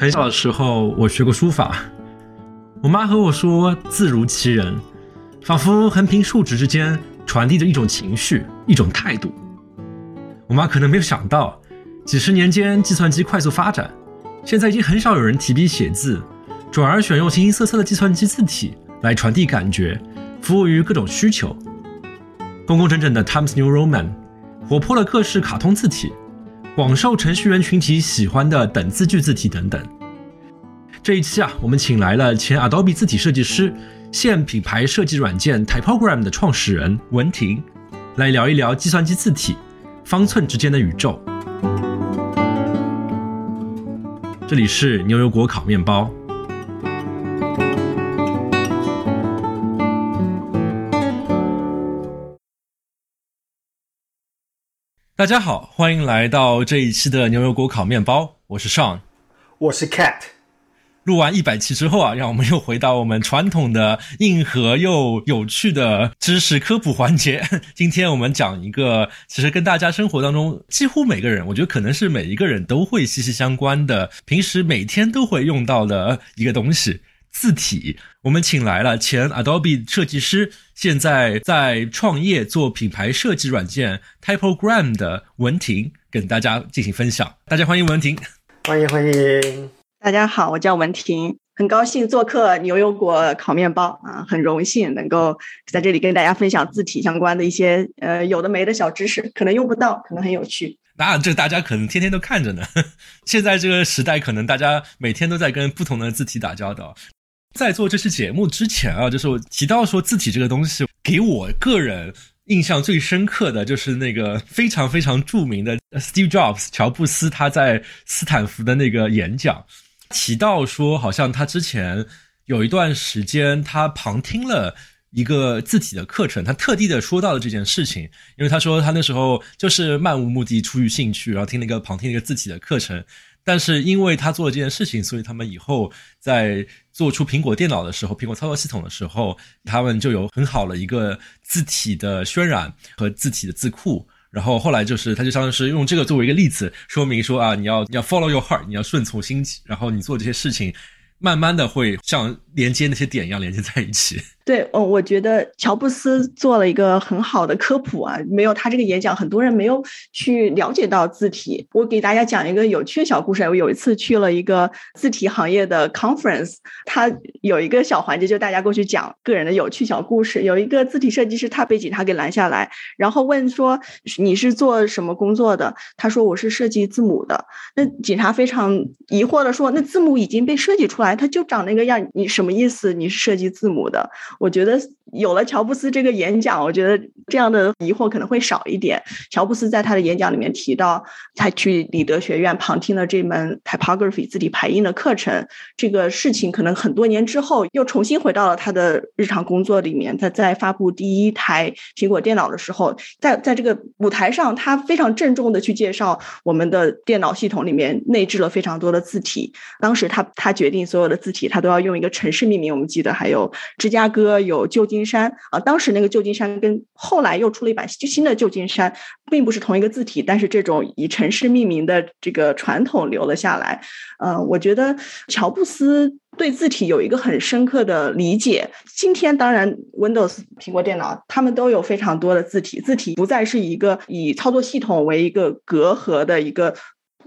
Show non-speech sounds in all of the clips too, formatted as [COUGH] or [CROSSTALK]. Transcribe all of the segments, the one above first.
很小的时候，我学过书法。我妈和我说，字如其人，仿佛横平竖直之间传递着一种情绪，一种态度。我妈可能没有想到，几十年间计算机快速发展，现在已经很少有人提笔写字，转而选用形形色色的计算机字体来传递感觉，服务于各种需求。工工整整的 Times New Roman，活泼的各式卡通字体。广受程序员群体喜欢的等字句字体等等。这一期啊，我们请来了前 Adobe 字体设计师、现品牌设计软件 Typogram 的创始人文婷，来聊一聊计算机字体方寸之间的宇宙。这里是牛油果烤面包。大家好，欢迎来到这一期的牛油果烤面包。我是 Sean，我是 Cat。录完一百期之后啊，让我们又回到我们传统的硬核又有趣的知识科普环节。[LAUGHS] 今天我们讲一个，其实跟大家生活当中几乎每个人，我觉得可能是每一个人都会息息相关的，平时每天都会用到的一个东西。字体，我们请来了前 Adobe 设计师，现在在创业做品牌设计软件 Typogram 的文婷，跟大家进行分享。大家欢迎文婷，欢迎欢迎。大家好，我叫文婷，很高兴做客牛油果烤面包啊，很荣幸能够在这里跟大家分享字体相关的一些呃有的没的小知识，可能用不到，可能很有趣。那这大家可能天天都看着呢。现在这个时代，可能大家每天都在跟不同的字体打交道。在做这期节目之前啊，就是我提到说字体这个东西，给我个人印象最深刻的就是那个非常非常著名的 Steve Jobs 乔布斯他在斯坦福的那个演讲，提到说好像他之前有一段时间他旁听了一个字体的课程，他特地的说到了这件事情，因为他说他那时候就是漫无目的出于兴趣，然后听了一个旁听一个字体的课程。但是因为他做了这件事情，所以他们以后在做出苹果电脑的时候，苹果操作系统的时候，他们就有很好的一个字体的渲染和字体的字库。然后后来就是，他就相当于是用这个作为一个例子，说明说啊，你要你要 follow your heart，你要顺从心，然后你做这些事情，慢慢的会像连接那些点一样连接在一起。[LAUGHS] 对，嗯，我觉得乔布斯做了一个很好的科普啊，没有他这个演讲，很多人没有去了解到字体。我给大家讲一个有趣的小故事。我有一次去了一个字体行业的 conference，他有一个小环节，就大家过去讲个人的有趣小故事。有一个字体设计师，他被警察给拦下来，然后问说：“你是做什么工作的？”他说：“我是设计字母的。”那警察非常疑惑的说：“那字母已经被设计出来，哎，他就长那个样，你什么意思？你是设计字母的？”我觉得有了乔布斯这个演讲，我觉得这样的疑惑可能会少一点。乔布斯在他的演讲里面提到，他去里德学院旁听了这门 typography 字体排印的课程，这个事情可能很多年之后又重新回到了他的日常工作里面。他在发布第一台苹果电脑的时候，在在这个舞台上，他非常郑重的去介绍我们的电脑系统里面内置了非常多的字体。当时他他决定所有的字体他都要用一个城市命名，我们记得还有芝加哥。有旧金金山啊，当时那个旧金山跟后来又出了一版新的旧金山，并不是同一个字体，但是这种以城市命名的这个传统留了下来。呃，我觉得乔布斯对字体有一个很深刻的理解。今天当然，Windows 苹果电脑他们都有非常多的字体，字体不再是一个以操作系统为一个隔阂的一个。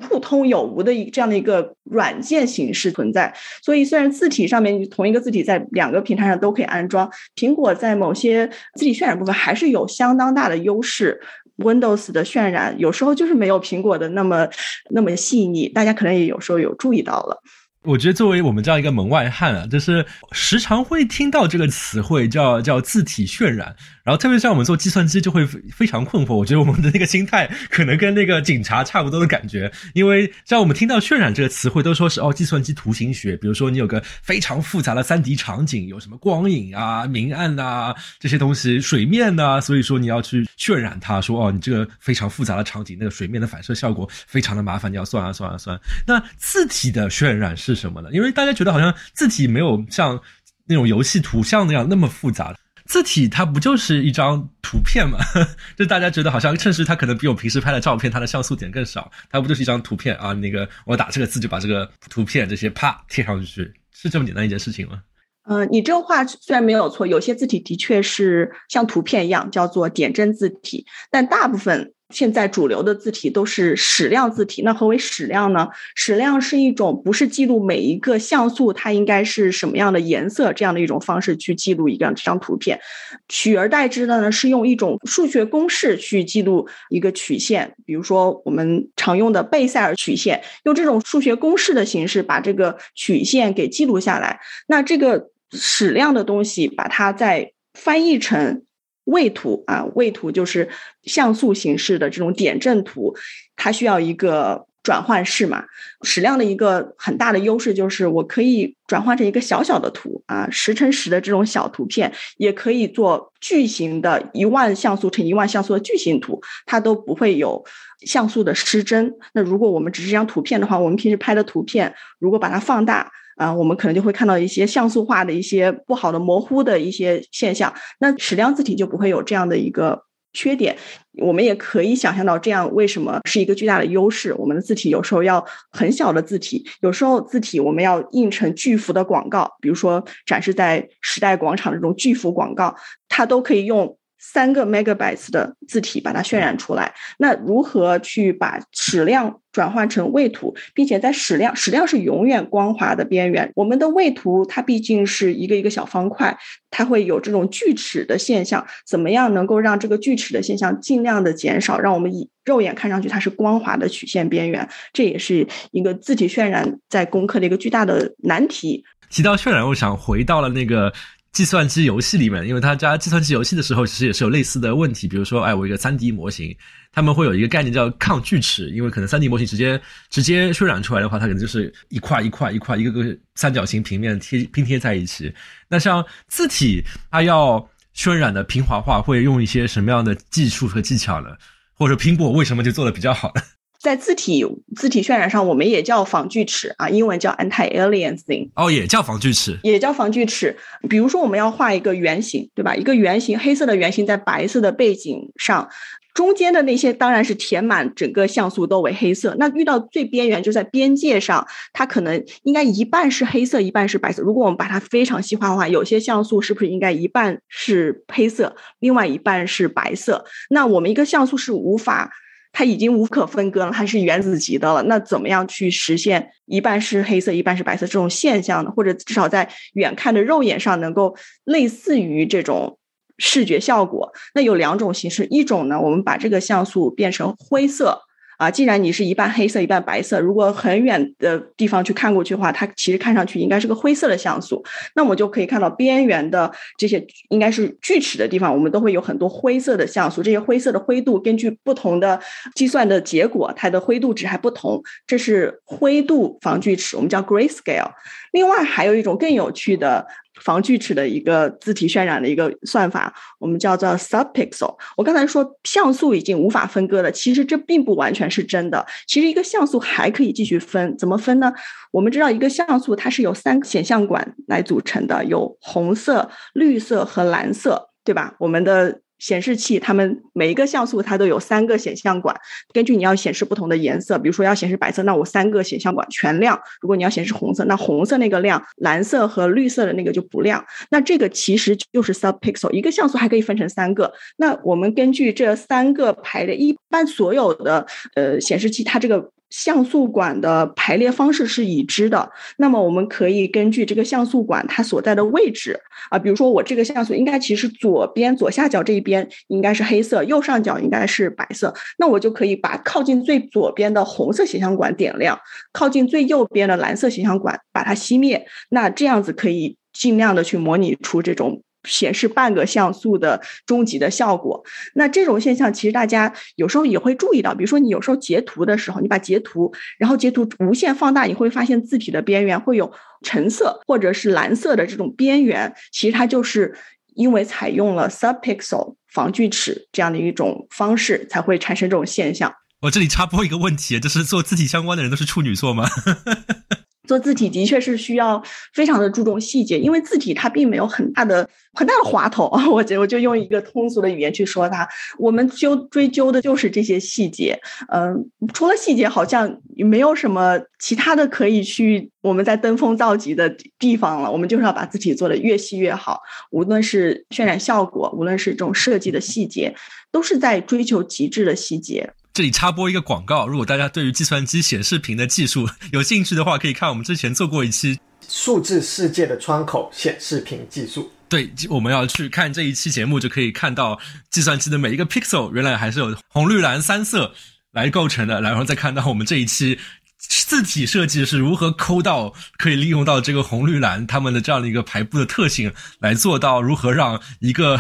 互通有无的一这样的一个软件形式存在，所以虽然字体上面同一个字体在两个平台上都可以安装，苹果在某些字体渲染部分还是有相当大的优势。Windows 的渲染有时候就是没有苹果的那么那么细腻，大家可能也有时候有注意到了。我觉得作为我们这样一个门外汉啊，就是时常会听到这个词汇叫叫字体渲染。然后特别像我们做计算机就会非常困惑，我觉得我们的那个心态可能跟那个警察差不多的感觉，因为像我们听到渲染这个词汇都说是哦计算机图形学，比如说你有个非常复杂的三 D 场景，有什么光影啊、明暗啊这些东西，水面呐，所以说你要去渲染它，说哦你这个非常复杂的场景，那个水面的反射效果非常的麻烦，你要算啊算啊算。那字体的渲染是什么呢？因为大家觉得好像字体没有像那种游戏图像那样那么复杂。字体它不就是一张图片吗？[LAUGHS] 就大家觉得好像，甚至它可能比我平时拍的照片，它的像素点更少，它不就是一张图片啊？那个我打这个字就把这个图片这些啪贴上去，是这么简单一件事情吗？嗯，你这话虽然没有错，有些字体的确是像图片一样，叫做点阵字体，但大部分。现在主流的字体都是矢量字体，那何为矢量呢？矢量是一种不是记录每一个像素它应该是什么样的颜色这样的一种方式去记录一张这张图片，取而代之的呢是用一种数学公式去记录一个曲线，比如说我们常用的贝塞尔曲线，用这种数学公式的形式把这个曲线给记录下来。那这个矢量的东西把它再翻译成。位图啊，位图就是像素形式的这种点阵图，它需要一个转换式嘛。矢量的一个很大的优势就是，我可以转换成一个小小的图啊，十乘十的这种小图片，也可以做巨型的一万像素乘一万像素的巨型图，它都不会有像素的失真。那如果我们只是一张图片的话，我们平时拍的图片，如果把它放大。啊，我们可能就会看到一些像素化的一些不好的模糊的一些现象。那矢量字体就不会有这样的一个缺点。我们也可以想象到，这样为什么是一个巨大的优势？我们的字体有时候要很小的字体，有时候字体我们要印成巨幅的广告，比如说展示在时代广场的这种巨幅广告，它都可以用。三个 megabytes 的字体把它渲染出来，那如何去把矢量转换成位图，并且在矢量，矢量是永远光滑的边缘。我们的位图它毕竟是一个一个小方块，它会有这种锯齿的现象。怎么样能够让这个锯齿的现象尽量的减少，让我们以肉眼看上去它是光滑的曲线边缘？这也是一个字体渲染在攻克的一个巨大的难题。提到渲染，我想回到了那个。计算机游戏里面，因为他加计算机游戏的时候，其实也是有类似的问题。比如说，哎，我一个三 D 模型，他们会有一个概念叫抗锯齿，因为可能三 D 模型直接直接渲染出来的话，它可能就是一块一块一块一个个三角形平面贴拼贴在一起。那像字体，它要渲染的平滑化，会用一些什么样的技术和技巧呢？或者苹果为什么就做的比较好呢？在字体字体渲染上，我们也叫防锯齿啊，英文叫 anti-aliasing。哦，也叫防锯齿，也叫防锯齿。比如说，我们要画一个圆形，对吧？一个圆形，黑色的圆形在白色的背景上，中间的那些当然是填满整个像素都为黑色。那遇到最边缘，就在边界上，它可能应该一半是黑色，一半是白色。如果我们把它非常细化的话，有些像素是不是应该一半是黑色，另外一半是白色？那我们一个像素是无法。它已经无可分割了，它是原子级的了。那怎么样去实现一半是黑色，一半是白色这种现象呢？或者至少在远看的肉眼上能够类似于这种视觉效果？那有两种形式，一种呢，我们把这个像素变成灰色。啊，既然你是一半黑色一半白色，如果很远的地方去看过去的话，它其实看上去应该是个灰色的像素。那我们就可以看到边缘的这些应该是锯齿的地方，我们都会有很多灰色的像素。这些灰色的灰度根据不同的计算的结果，它的灰度值还不同。这是灰度防锯齿，我们叫 grayscale。另外还有一种更有趣的。防锯齿的一个字体渲染的一个算法，我们叫做 subpixel。我刚才说像素已经无法分割了，其实这并不完全是真的。其实一个像素还可以继续分，怎么分呢？我们知道一个像素它是由三个显像管来组成的，有红色、绿色和蓝色，对吧？我们的显示器，它们每一个像素它都有三个显像管，根据你要显示不同的颜色，比如说要显示白色，那我三个显像管全亮；如果你要显示红色，那红色那个亮，蓝色和绿色的那个就不亮。那这个其实就是 subpixel，一个像素还可以分成三个。那我们根据这三个排列，一般所有的呃显示器它这个。像素管的排列方式是已知的，那么我们可以根据这个像素管它所在的位置啊，比如说我这个像素应该其实左边左下角这一边应该是黑色，右上角应该是白色，那我就可以把靠近最左边的红色显像管点亮，靠近最右边的蓝色显像管把它熄灭，那这样子可以尽量的去模拟出这种。显示半个像素的终极的效果，那这种现象其实大家有时候也会注意到，比如说你有时候截图的时候，你把截图，然后截图无限放大，你会发现字体的边缘会有橙色或者是蓝色的这种边缘，其实它就是因为采用了 subpixel 防锯齿这样的一种方式，才会产生这种现象。我这里插播一个问题，就是做字体相关的人都是处女座吗？[LAUGHS] 做字体的确是需要非常的注重细节，因为字体它并没有很大的很大的滑头啊。[LAUGHS] 我我就用一个通俗的语言去说它，我们究追究的就是这些细节。嗯，除了细节，好像没有什么其他的可以去我们在登峰造极的地方了。我们就是要把字体做的越细越好，无论是渲染效果，无论是这种设计的细节，都是在追求极致的细节。这里插播一个广告，如果大家对于计算机显示屏的技术有兴趣的话，可以看我们之前做过一期数字世界的窗口显示屏技术。对，我们要去看这一期节目，就可以看到计算机的每一个 pixel 原来还是有红绿蓝三色来构成的，然后再看到我们这一期字体设计是如何抠到可以利用到这个红绿蓝它们的这样的一个排布的特性，来做到如何让一个。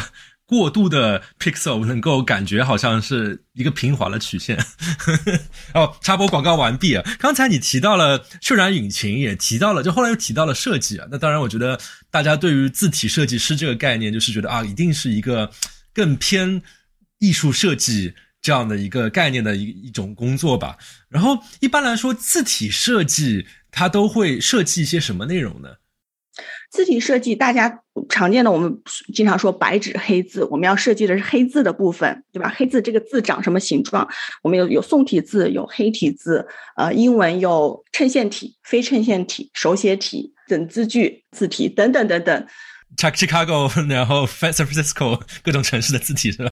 过度的 pixel 能够感觉好像是一个平滑的曲线。[LAUGHS] 哦，插播广告完毕啊！刚才你提到了渲染引擎，也提到了，就后来又提到了设计啊。那当然，我觉得大家对于字体设计师这个概念，就是觉得啊，一定是一个更偏艺术设计这样的一个概念的一一种工作吧。然后一般来说，字体设计它都会设计一些什么内容呢？字体设计，大家常见的，我们经常说白纸黑字，我们要设计的是黑字的部分，对吧？黑字这个字长什么形状？我们有有宋体字，有黑体字，呃，英文有衬线体、非衬线体、手写体整字句字体等等等等。Chicago，[LAUGHS] 然后 San Francisco 各种城市的字体是吧？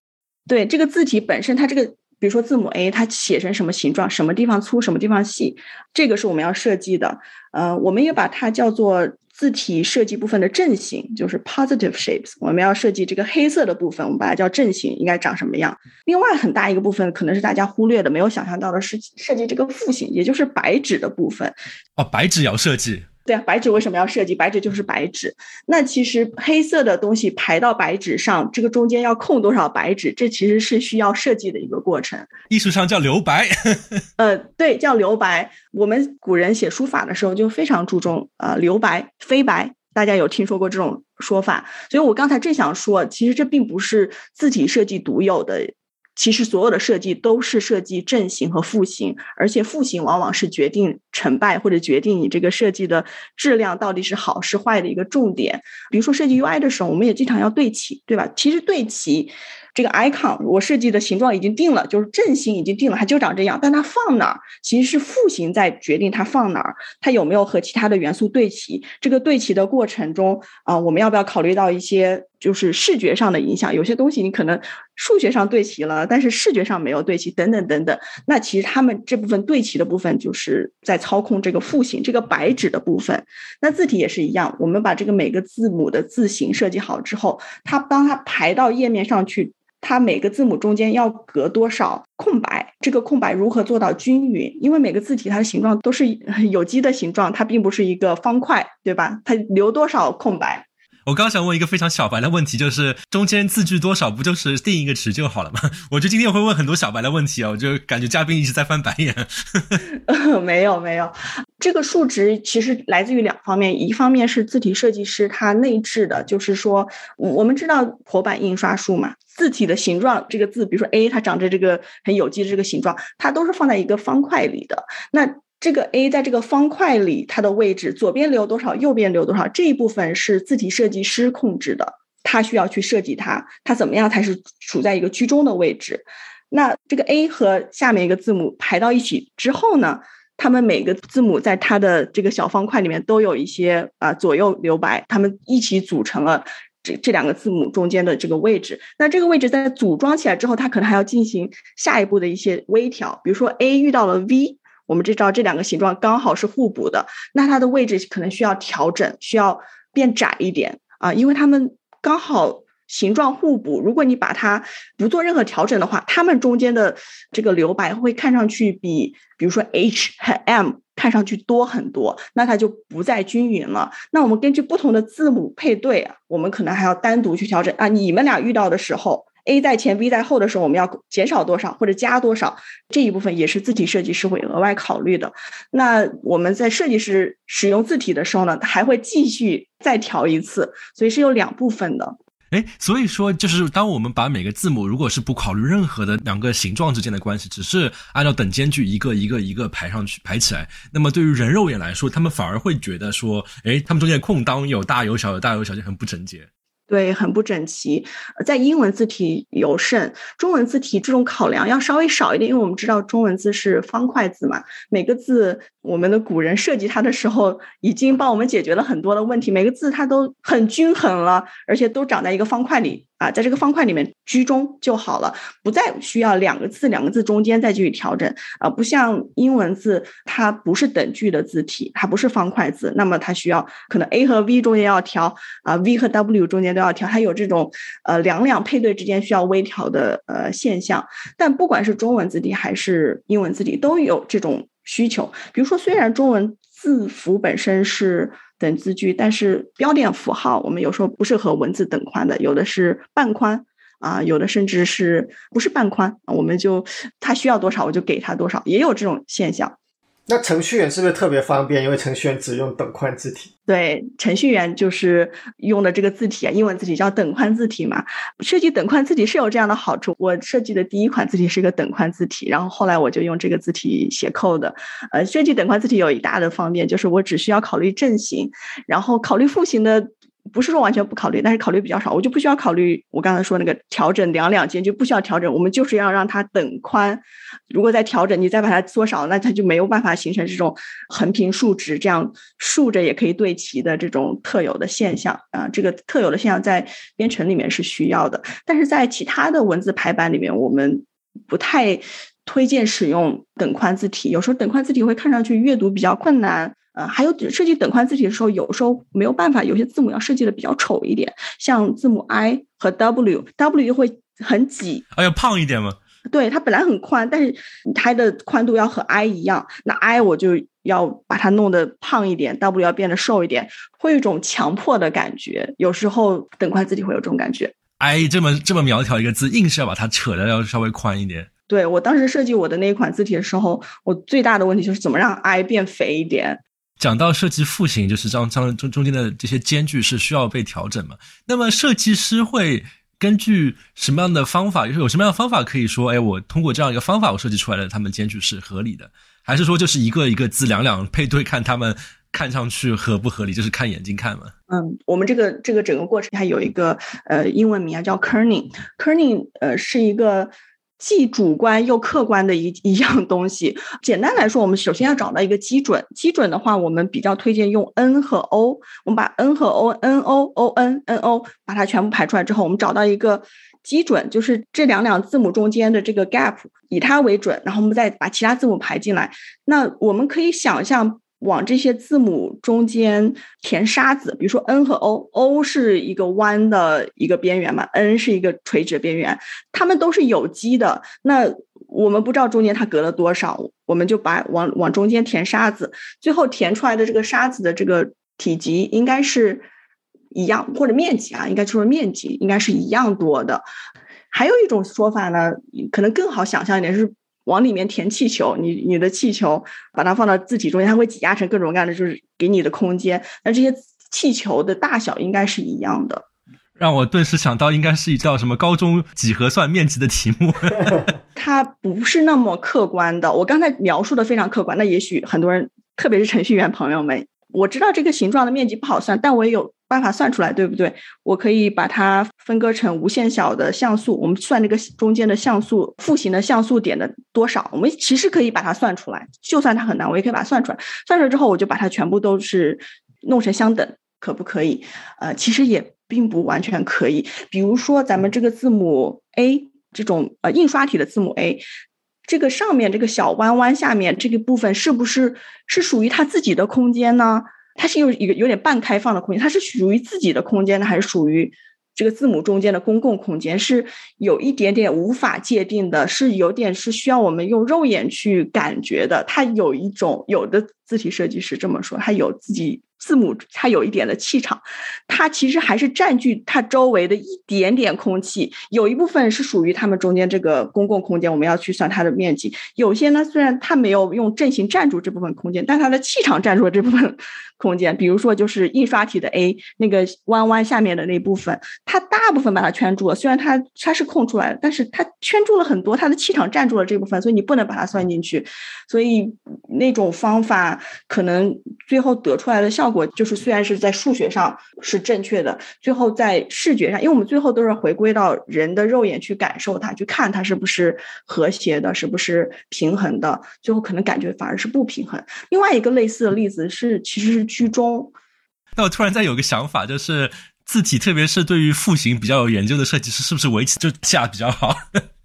对，这个字体本身，它这个比如说字母 A，它写成什么形状？什么地方粗？什么地方细？这个是我们要设计的。呃，我们也把它叫做。字体设计部分的阵型就是 positive shapes，我们要设计这个黑色的部分，我们把它叫阵型，应该长什么样？另外很大一个部分可能是大家忽略的，没有想象到的是设计这个复型，也就是白纸的部分。哦，白纸也要设计。对啊，白纸为什么要设计？白纸就是白纸。那其实黑色的东西排到白纸上，这个中间要空多少白纸？这其实是需要设计的一个过程。艺术上叫留白。[LAUGHS] 呃，对，叫留白。我们古人写书法的时候就非常注重呃留白、飞白。大家有听说过这种说法？所以我刚才正想说，其实这并不是字体设计独有的。其实所有的设计都是设计阵型和复形，而且复形往往是决定成败或者决定你这个设计的质量到底是好是坏的一个重点。比如说设计 UI 的时候，我们也经常要对齐，对吧？其实对齐。这个 icon 我设计的形状已经定了，就是阵型已经定了，它就长这样。但它放哪儿，其实是复形在决定它放哪儿，它有没有和其他的元素对齐。这个对齐的过程中啊，我们要不要考虑到一些就是视觉上的影响？有些东西你可能数学上对齐了，但是视觉上没有对齐，等等等等。那其实他们这部分对齐的部分，就是在操控这个复形这个白纸的部分。那字体也是一样，我们把这个每个字母的字形设计好之后，它当它排到页面上去。它每个字母中间要隔多少空白？这个空白如何做到均匀？因为每个字体它的形状都是 [LAUGHS] 有机的形状，它并不是一个方块，对吧？它留多少空白？我刚想问一个非常小白的问题，就是中间字距多少，不就是定一个值就好了吗？[LAUGHS] 我觉得今天会问很多小白的问题啊，我就感觉嘉宾一直在翻白眼。[LAUGHS] 没有没有，这个数值其实来自于两方面，一方面是字体设计师他内置的，就是说我们知道活版印刷术嘛，字体的形状，这个字，比如说 A，它长着这个很有机的这个形状，它都是放在一个方块里的。那这个 A 在这个方块里，它的位置左边留多少，右边留多少，这一部分是字体设计师控制的，他需要去设计它，它怎么样才是处在一个居中的位置。那这个 A 和下面一个字母排到一起之后呢，它们每个字母在它的这个小方块里面都有一些啊左右留白，它们一起组成了这这两个字母中间的这个位置。那这个位置在组装起来之后，它可能还要进行下一步的一些微调，比如说 A 遇到了 V。我们知道这两个形状刚好是互补的，那它的位置可能需要调整，需要变窄一点啊，因为它们刚好形状互补。如果你把它不做任何调整的话，它们中间的这个留白会看上去比，比如说 H 和 M 看上去多很多，那它就不再均匀了。那我们根据不同的字母配对，我们可能还要单独去调整啊。你们俩遇到的时候。A 在前，B 在后的时候，我们要减少多少或者加多少？这一部分也是字体设计师会额外考虑的。那我们在设计师使用字体的时候呢，还会继续再调一次，所以是有两部分的。哎，所以说就是当我们把每个字母如果是不考虑任何的两个形状之间的关系，只是按照等间距一个一个一个排上去排起来，那么对于人肉眼来说，他们反而会觉得说，哎，他们中间的空当有大有小，有大有小，就很不整洁。对，很不整齐。在英文字体尤甚，中文字体这种考量要稍微少一点，因为我们知道中文字是方块字嘛，每个字我们的古人设计它的时候，已经帮我们解决了很多的问题，每个字它都很均衡了，而且都长在一个方块里。啊，在这个方块里面居中就好了，不再需要两个字两个字中间再继续调整啊，不像英文字，它不是等距的字体，它不是方块字，那么它需要可能 A 和 V 中间要调啊，V 和 W 中间都要调，它有这种呃两两配对之间需要微调的呃现象。但不管是中文字体还是英文字体，都有这种需求。比如说，虽然中文字符本身是。等字句，但是标点符号我们有时候不是和文字等宽的，有的是半宽啊，有的甚至是不是半宽，我们就他需要多少我就给他多少，也有这种现象。那程序员是不是特别方便？因为程序员只用等宽字体。对，程序员就是用的这个字体啊，英文字体叫等宽字体嘛。设计等宽字体是有这样的好处。我设计的第一款字体是一个等宽字体，然后后来我就用这个字体写 code。呃，设计等宽字体有一大的方便，就是我只需要考虑正形，然后考虑负形的。不是说完全不考虑，但是考虑比较少，我就不需要考虑我刚才说那个调整两两间就不需要调整，我们就是要让它等宽。如果再调整，你再把它缩小，那它就没有办法形成这种横平竖直这样竖着也可以对齐的这种特有的现象啊。这个特有的现象在编程里面是需要的，但是在其他的文字排版里面，我们不太推荐使用等宽字体，有时候等宽字体会看上去阅读比较困难。呃，还有设计等宽字体的时候，有时候没有办法，有些字母要设计的比较丑一点，像字母 I 和 W，W 会很挤，哎，要胖一点吗？对，它本来很宽，但是它的宽度要和 I 一样，那 I 我就要把它弄得胖一点，W 要变得瘦一点，会有一种强迫的感觉。有时候等宽字体会有这种感觉，I 这么这么苗条一个字，硬是要把它扯的要稍微宽一点。对我当时设计我的那一款字体的时候，我最大的问题就是怎么让 I 变肥一点。讲到设计复形，就是这这中中间的这些间距是需要被调整嘛？那么设计师会根据什么样的方法，就是有什么样的方法可以说，哎，我通过这样一个方法，我设计出来的它们间距是合理的，还是说就是一个一个字两两配对，看他们看上去合不合理，就是看眼睛看嘛？嗯，我们这个这个整个过程它有一个呃英文名啊，叫 kerning，kerning 呃是一个。既主观又客观的一 [LAUGHS] 一样东西。简单来说，我们首先要找到一个基准。基准的话，我们比较推荐用 n 和 o。我们把 n 和 o，n o o n n o 把它全部排出来之后，我们找到一个基准，就是这两两字母中间的这个 gap，以它为准，然后我们再把其他字母排进来。那我们可以想象。往这些字母中间填沙子，比如说 n 和 o，o 是一个弯的一个边缘嘛，n 是一个垂直边缘，它们都是有机的。那我们不知道中间它隔了多少，我们就把往往中间填沙子，最后填出来的这个沙子的这个体积应该是一样，或者面积啊，应该就是面积应该是一样多的。还有一种说法呢，可能更好想象一点是。往里面填气球，你你的气球把它放到字体中间，它会挤压成各种各样的，就是给你的空间。那这些气球的大小应该是一样的。让我顿时想到，应该是一道什么高中几何算面积的题目。[LAUGHS] 它不是那么客观的，我刚才描述的非常客观。那也许很多人，特别是程序员朋友们，我知道这个形状的面积不好算，但我也有。办法算出来，对不对？我可以把它分割成无限小的像素，我们算这个中间的像素负形的像素点的多少，我们其实可以把它算出来。就算它很难，我也可以把它算出来。算出来之后，我就把它全部都是弄成相等，可不可以？呃，其实也并不完全可以。比如说，咱们这个字母 A 这种呃印刷体的字母 A，这个上面这个小弯弯下面这个部分是不是是属于它自己的空间呢？它是有一个有点半开放的空间，它是属于自己的空间呢，还是属于这个字母中间的公共空间？是有一点点无法界定的，是有点是需要我们用肉眼去感觉的。它有一种有的字体设计师这么说，它有自己字母它有一点的气场，它其实还是占据它周围的一点点空气，有一部分是属于它们中间这个公共空间，我们要去算它的面积。有些呢，虽然它没有用阵型占住这部分空间，但它的气场占住了这部分空间。比如说，就是印刷体的 A 那个弯弯下面的那部分，它大部分把它圈住了，虽然它它是空出来的，但是它圈住了很多，它的气场占住了这部分，所以你不能把它算进去。所以那种方法可能最后得出来的效果就是，虽然是在数学上是正确的，最后在视觉上，因为我们最后都是回归到人的肉眼去感受它，去看它是不是和谐的，是不是平衡的，最后可能感觉反而是不平衡。另外一个类似的例子是，其实是居中。那我突然再有个想法，就是字体，特别是对于复形比较有研究的设计师，是不是围棋就下比较好？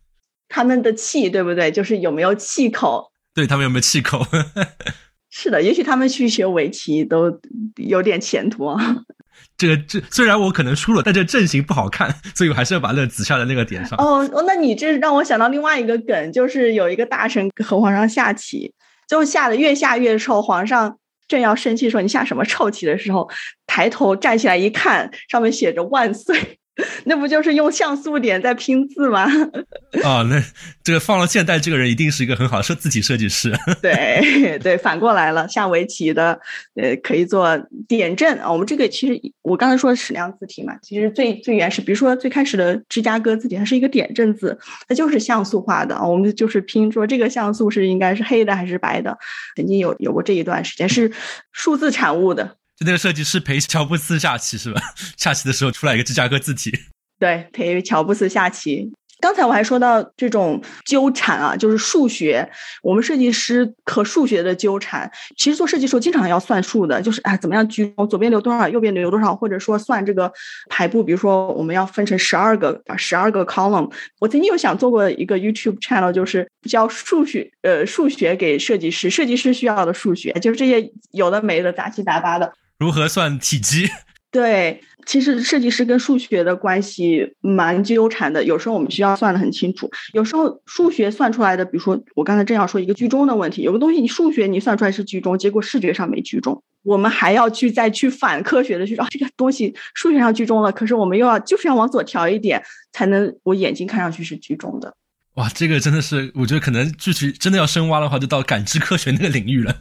[LAUGHS] 他们的气对不对？就是有没有气口？对他们有没有气口？[LAUGHS] 是的，也许他们去学围棋都有点前途啊。[LAUGHS] 这个这虽然我可能输了，但这阵型不好看，所以我还是要把那子下在那个点上。哦哦，那你这让我想到另外一个梗，就是有一个大臣和皇上下棋，最后下的越下越臭，皇上正要生气说你下什么臭棋的时候，抬头站起来一看，上面写着万岁。[LAUGHS] 那不就是用像素点在拼字吗？[LAUGHS] 啊，那这个放了现代，这个人一定是一个很好的设字体设计师。[LAUGHS] 对对，反过来了，下围棋的呃可以做点阵啊。我们这个其实我刚才说矢量字体嘛，其实最最原始，比如说最开始的芝加哥字体，它是一个点阵字，它就是像素化的啊。我们就是拼说这个像素是应该是黑的还是白的，曾经有有过这一段时间是数字产物的。就那个设计师陪乔布斯下棋是吧？[LAUGHS] 下棋的时候出来一个芝加哥字体。对，陪乔布斯下棋。刚才我还说到这种纠缠啊，就是数学，我们设计师和数学的纠缠。其实做设计时候经常要算数的，就是哎，怎么样居中，左边留多少，右边留多少，或者说算这个排布。比如说我们要分成十二个，十二个 column。我曾经有想做过一个 YouTube channel，就是教数学，呃，数学给设计师，设计师需要的数学，就是这些有的没的杂七杂八的。如何算体积？[LAUGHS] 对，其实设计师跟数学的关系蛮纠缠的。有时候我们需要算的很清楚，有时候数学算出来的，比如说我刚才正要说一个居中的问题，有个东西你数学你算出来是居中，结果视觉上没居中，我们还要去再去反科学的去说这个东西数学上居中了，可是我们又要就是要往左调一点，才能我眼睛看上去是居中的。哇，这个真的是，我觉得可能具体真的要深挖的话，就到感知科学那个领域了。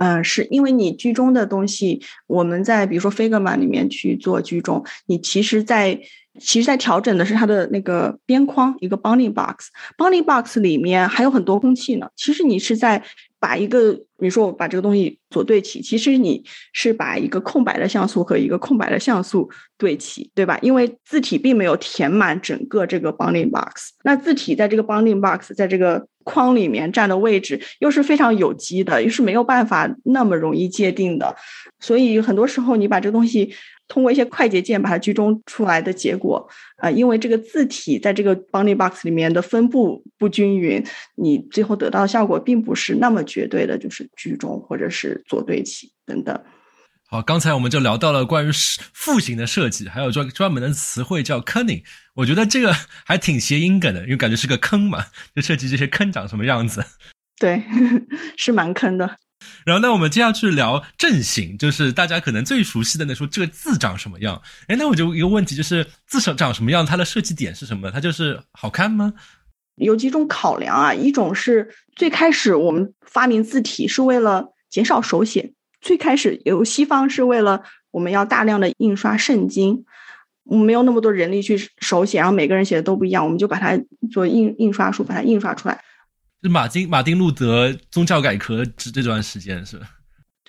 嗯，是因为你居中的东西，我们在比如说 Figma 里面去做居中，你其实，在其实，在调整的是它的那个边框，一个 bounding box，bounding box 里面还有很多空气呢。其实你是在。把一个，比如说我把这个东西左对齐，其实你是把一个空白的像素和一个空白的像素对齐，对吧？因为字体并没有填满整个这个 bounding box，那字体在这个 bounding box 在这个框里面占的位置又是非常有机的，又是没有办法那么容易界定的，所以很多时候你把这个东西。通过一些快捷键把它居中出来的结果，啊，因为这个字体在这个 bounding box 里面的分布不均匀，你最后得到的效果并不是那么绝对的，就是居中或者是左对齐等等。好，刚才我们就聊到了关于复形的设计，还有专专门的词汇叫 cunning，我觉得这个还挺谐音梗的，因为感觉是个坑嘛，就设计这些坑长什么样子。对，[LAUGHS] 是蛮坑的。然后，那我们接下去聊阵型，就是大家可能最熟悉的那说这个字长什么样。哎，那我就一个问题，就是字长长什么样，它的设计点是什么？它就是好看吗？有几种考量啊，一种是最开始我们发明字体是为了减少手写，最开始由西方是为了我们要大量的印刷圣经，我们没有那么多人力去手写，然后每个人写的都不一样，我们就把它做印印刷术，把它印刷出来。是马丁马丁路德宗教改革这这段时间是？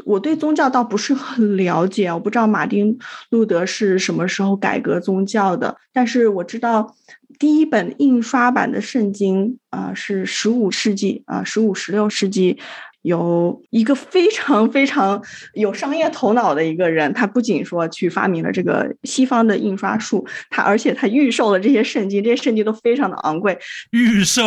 我对宗教倒不是很了解，我不知道马丁路德是什么时候改革宗教的，但是我知道第一本印刷版的圣经啊是十五世纪啊十五十六世纪。有一个非常非常有商业头脑的一个人，他不仅说去发明了这个西方的印刷术，他而且他预售了这些圣经，这些圣经都非常的昂贵。预售，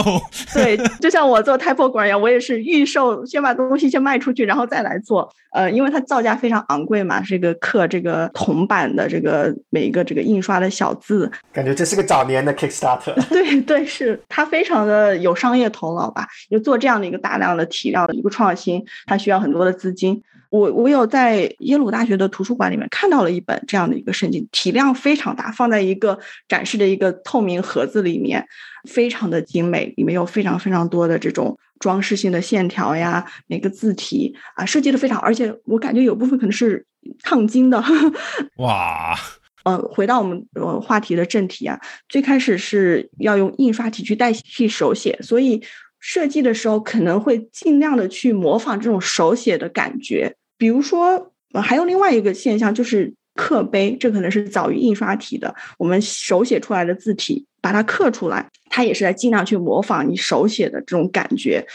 对，就像我做 typography 一样，我也是预售，先把东西先卖出去，然后再来做。呃，因为它造价非常昂贵嘛，这个刻这个铜版的这个每一个这个印刷的小字，感觉这是个早年的 Kickstarter。[LAUGHS] 对对，是他非常的有商业头脑吧，就做这样的一个大量的体量的一个创新，它需要很多的资金。我我有在耶鲁大学的图书馆里面看到了一本这样的一个圣经，体量非常大，放在一个展示的一个透明盒子里面，非常的精美，里面有非常非常多的这种装饰性的线条呀，每个字体啊设计的非常，而且我感觉有部分可能是烫金的。[LAUGHS] 哇，呃，回到我们呃话题的正题啊，最开始是要用印刷体去代替手写，所以设计的时候可能会尽量的去模仿这种手写的感觉。比如说，还有另外一个现象就是刻碑，这可能是早于印刷体的。我们手写出来的字体，把它刻出来，它也是在尽量去模仿你手写的这种感觉。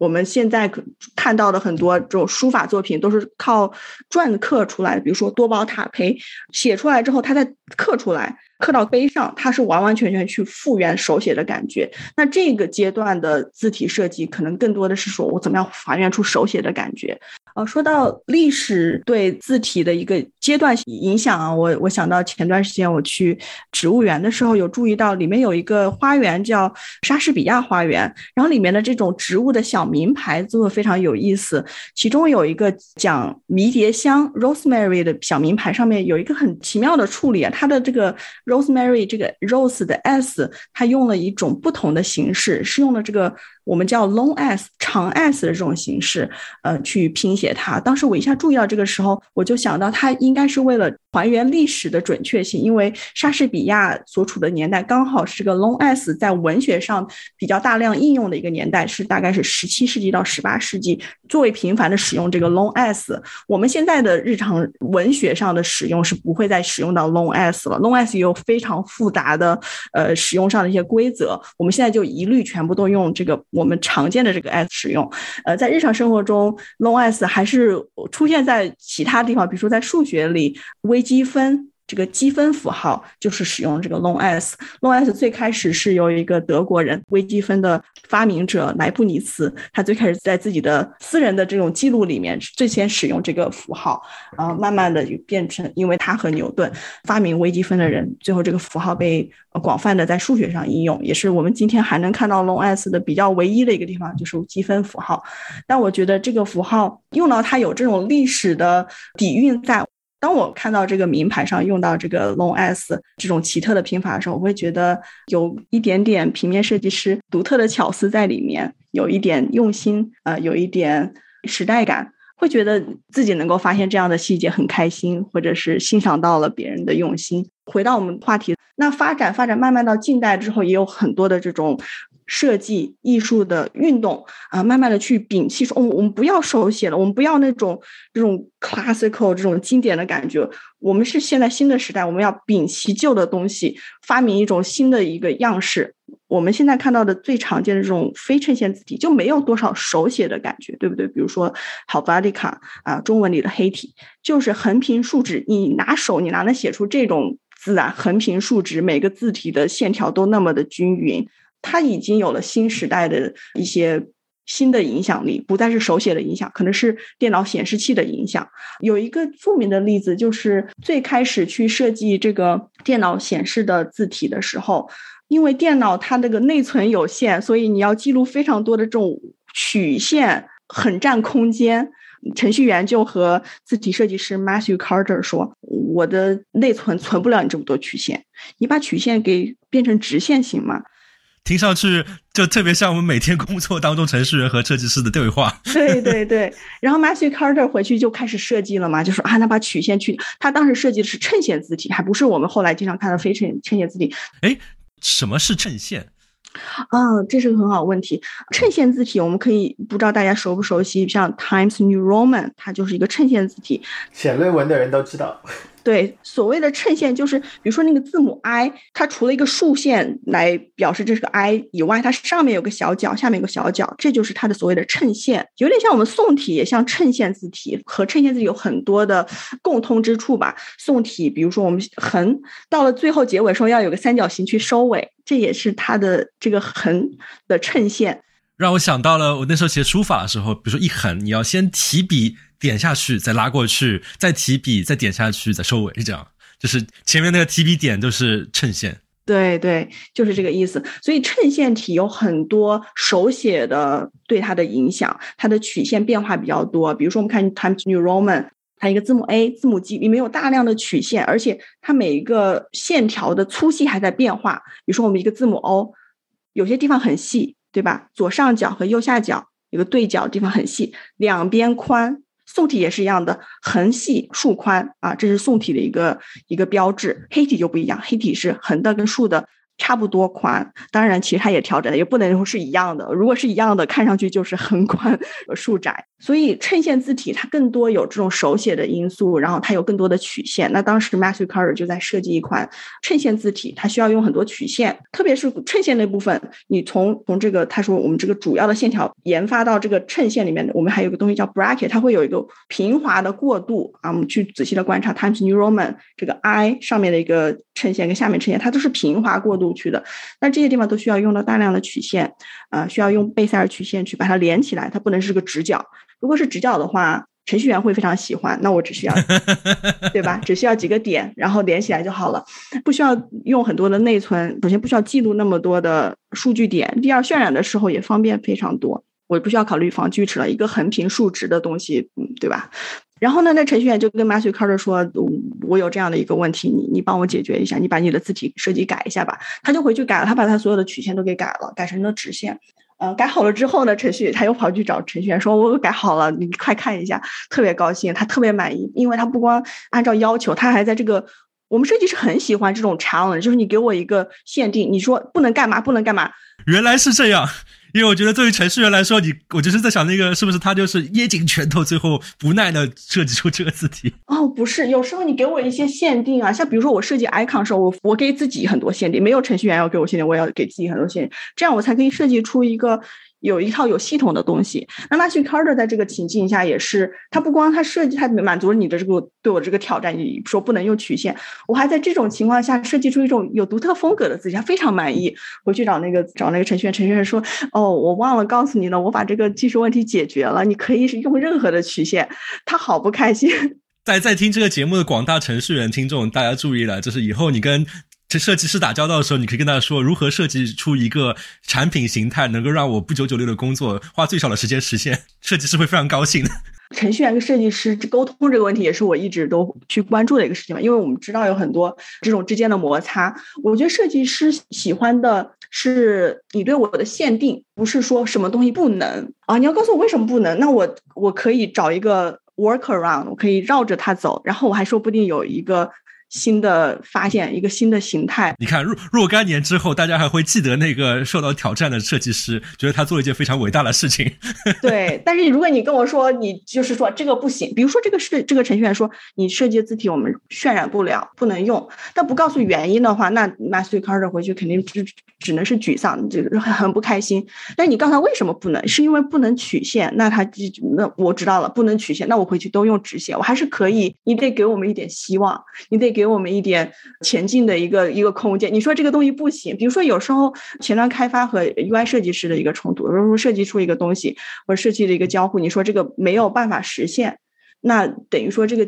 我们现在看到的很多这种书法作品，都是靠篆刻出来的。比如说多宝塔碑，写出来之后，它再刻出来，刻到碑上，它是完完全全去复原手写的感觉。那这个阶段的字体设计，可能更多的是说我怎么样还原出手写的感觉。哦，说到历史对字体的一个阶段影响啊，我我想到前段时间我去植物园的时候，有注意到里面有一个花园叫莎士比亚花园，然后里面的这种植物的小名牌做的非常有意思，其中有一个讲迷迭香 （rosemary） 的小名牌，上面有一个很奇妙的处理啊，它的这个 rosemary 这个 rose 的 s，它用了一种不同的形式，是用了这个。我们叫 long s 长 s 的这种形式，呃，去拼写它。当时我一下注意到这个时候，我就想到它应该是为了还原历史的准确性，因为莎士比亚所处的年代刚好是个 long s 在文学上比较大量应用的一个年代，是大概是十七世纪到十八世纪，作为频繁的使用这个 long s。我们现在的日常文学上的使用是不会再使用到 long s 了，long s 有非常复杂的呃使用上的一些规则，我们现在就一律全部都用这个。我们常见的这个 s 使用，呃，在日常生活中，long s 还是出现在其他地方，比如说在数学里，微微积分。这个积分符号就是使用这个 long s。long s 最开始是由一个德国人微积分的发明者莱布尼茨，他最开始在自己的私人的这种记录里面最先使用这个符号，呃，慢慢的就变成，因为他和牛顿发明微积分的人，最后这个符号被广泛的在数学上应用，也是我们今天还能看到 long s 的比较唯一的一个地方，就是积分符号。但我觉得这个符号用到它有这种历史的底蕴在。当我看到这个名牌上用到这个 long s 这种奇特的拼法的时候，我会觉得有一点点平面设计师独特的巧思在里面，有一点用心，呃，有一点时代感，会觉得自己能够发现这样的细节很开心，或者是欣赏到了别人的用心。回到我们话题，那发展发展慢慢到近代之后，也有很多的这种。设计艺术的运动啊，慢慢的去摒弃说，哦，我们不要手写了，我们不要那种这种 classical 这种经典的感觉，我们是现在新的时代，我们要摒弃旧的东西，发明一种新的一个样式。我们现在看到的最常见的这种非衬线字体，就没有多少手写的感觉，对不对？比如说 Helvetica 啊，中文里的黑体，就是横平竖直，你拿手你哪能写出这种字啊？横平竖直，每个字体的线条都那么的均匀。它已经有了新时代的一些新的影响力，不再是手写的影响，可能是电脑显示器的影响。有一个著名的例子，就是最开始去设计这个电脑显示的字体的时候，因为电脑它那个内存有限，所以你要记录非常多的这种曲线，很占空间。程序员就和字体设计师 Matthew Carter 说：“我的内存存不了你这么多曲线，你把曲线给变成直线行吗？”听上去就特别像我们每天工作当中程序员和设计师的对话。对对对，然后 Matthew Carter 回去就开始设计了嘛，就说啊，那把曲线去，他当时设计的是衬线字体，还不是我们后来经常看到非衬衬线字体。哎，什么是衬线？啊，这是个很好问题。衬线字体我们可以不知道大家熟不熟悉，像 Times New Roman，它就是一个衬线字体。写论文的人都知道。对，所谓的衬线就是，比如说那个字母 i，它除了一个竖线来表示这是个 i 以外，它上面有个小角，下面有个小角，这就是它的所谓的衬线，有点像我们宋体，也像衬线字体，和衬线字体有很多的共通之处吧。宋体，比如说我们横到了最后结尾时候要有个三角形去收尾，这也是它的这个横的衬线。让我想到了我那时候写书法的时候，比如说一横，你要先提笔。点下去，再拉过去，再提笔，再点下去，再收尾，是这样。就是前面那个提笔点都是衬线。对对，就是这个意思。所以衬线体有很多手写的对它的影响，它的曲线变化比较多。比如说，我们看 Times New Roman，它一个字母 A、字母 G 里面有大量的曲线，而且它每一个线条的粗细还在变化。比如说，我们一个字母 O，有些地方很细，对吧？左上角和右下角有个对角地方很细，两边宽。宋体也是一样的，横细竖宽啊，这是宋体的一个一个标志。黑体就不一样，黑体是横的跟竖的。差不多宽，当然其实它也调整的，也不能说是一样的。如果是一样的，看上去就是横宽 [LAUGHS] 竖窄。所以衬线字体它更多有这种手写的因素，然后它有更多的曲线。那当时 Matthew Carter 就在设计一款衬线字体，它需要用很多曲线，特别是衬线那部分。你从从这个他说我们这个主要的线条研发到这个衬线里面，我们还有个东西叫 bracket，它会有一个平滑的过渡啊。我们去仔细的观察 Times New Roman 这个 I 上面的一个衬线跟下面衬线，它都是平滑过渡。去的，那这些地方都需要用到大量的曲线，啊，需要用贝塞尔曲线去把它连起来，它不能是个直角。如果是直角的话，程序员会非常喜欢。那我只需要，[LAUGHS] 对吧？只需要几个点，然后连起来就好了，不需要用很多的内存。首先不需要记录那么多的数据点，第二渲染的时候也方便非常多。我不需要考虑防锯齿了，一个横平竖直的东西，嗯，对吧？然后呢，那程序员就跟 Matthew Carter 说：“我有这样的一个问题，你你帮我解决一下，你把你的字体设计改一下吧。”他就回去改了，他把他所有的曲线都给改了，改成了直线。嗯，改好了之后呢，程序他又跑去找程序员说：“我改好了，你快看一下。”特别高兴，他特别满意，因为他不光按照要求，他还在这个我们设计师很喜欢这种 challenge，就是你给我一个限定，你说不能干嘛，不能干嘛。原来是这样。因为我觉得，作为程序员来说，你我就是在想，那个是不是他就是捏紧拳头，最后无奈的设计出这个字体？哦，不是，有时候你给我一些限定啊，像比如说我设计 icon 时候，我我给自己很多限定，没有程序员要给我限定，我要给自己很多限定，这样我才可以设计出一个。有一套有系统的东西，那纳逊 Carter 在这个情境下也是，他不光他设计，他满足了你的这个对我这个挑战，你说不能用曲线，我还在这种情况下设计出一种有独特风格的字体，他非常满意。回去找那个找那个程序员，程序员说：“哦，我忘了告诉你了，我把这个技术问题解决了，你可以用任何的曲线。”他好不开心。[LAUGHS] 在在听这个节目的广大程序员听众，大家注意了，就是以后你跟。这设计师打交道的时候，你可以跟他说如何设计出一个产品形态，能够让我不九九六的工作花最少的时间实现。设计师会非常高兴的。[LAUGHS] 程序员跟设计师沟通这个问题，也是我一直都去关注的一个事情嘛。因为我们知道有很多这种之间的摩擦。我觉得设计师喜欢的是你对我的限定，不是说什么东西不能啊。你要告诉我为什么不能，那我我可以找一个 work around，我可以绕着它走，然后我还说不定有一个。新的发现，一个新的形态。你看，若若干年之后，大家还会记得那个受到挑战的设计师，觉得他做了一件非常伟大的事情。[LAUGHS] 对，但是如果你跟我说，你就是说这个不行，比如说这个是这个程序员说你设计的字体我们渲染不了，不能用，但不告诉原因的话，那 Matthew Carter 回去肯定只只能是沮丧，就是很很不开心。但你告诉他为什么不能，是因为不能曲线，那他那我知道了，不能曲线，那我回去都用直线，我还是可以。你得给我们一点希望，你得给。给我们一点前进的一个一个空间。你说这个东西不行，比如说有时候前端开发和 UI 设计师的一个冲突，比如说设计出一个东西或者设计的一个交互，你说这个没有办法实现，那等于说这个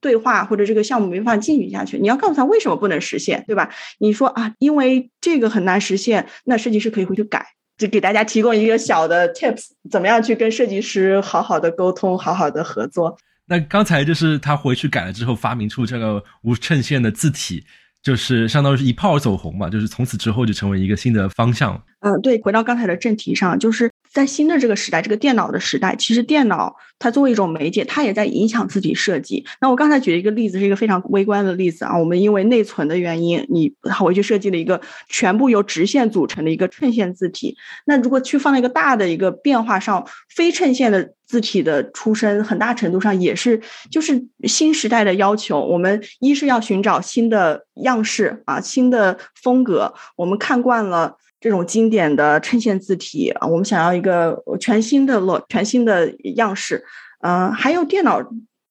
对话或者这个项目没法进行下去。你要告诉他为什么不能实现，对吧？你说啊，因为这个很难实现，那设计师可以回去改，就给大家提供一个小的 tips，怎么样去跟设计师好好的沟通，好好的合作。那刚才就是他回去改了之后，发明出这个无衬线的字体，就是相当于是一炮而走红嘛，就是从此之后就成为一个新的方向。嗯，对，回到刚才的正题上，就是。在新的这个时代，这个电脑的时代，其实电脑它作为一种媒介，它也在影响字体设计。那我刚才举了一个例子，是一个非常微观的例子啊。我们因为内存的原因，你回去设计了一个全部由直线组成的一个衬线字体。那如果去放在一个大的一个变化上，非衬线的字体的出身，很大程度上也是就是新时代的要求。我们一是要寻找新的样式啊，新的风格。我们看惯了。这种经典的衬线字体啊，我们想要一个全新的 look，全新的样式。嗯，还有电脑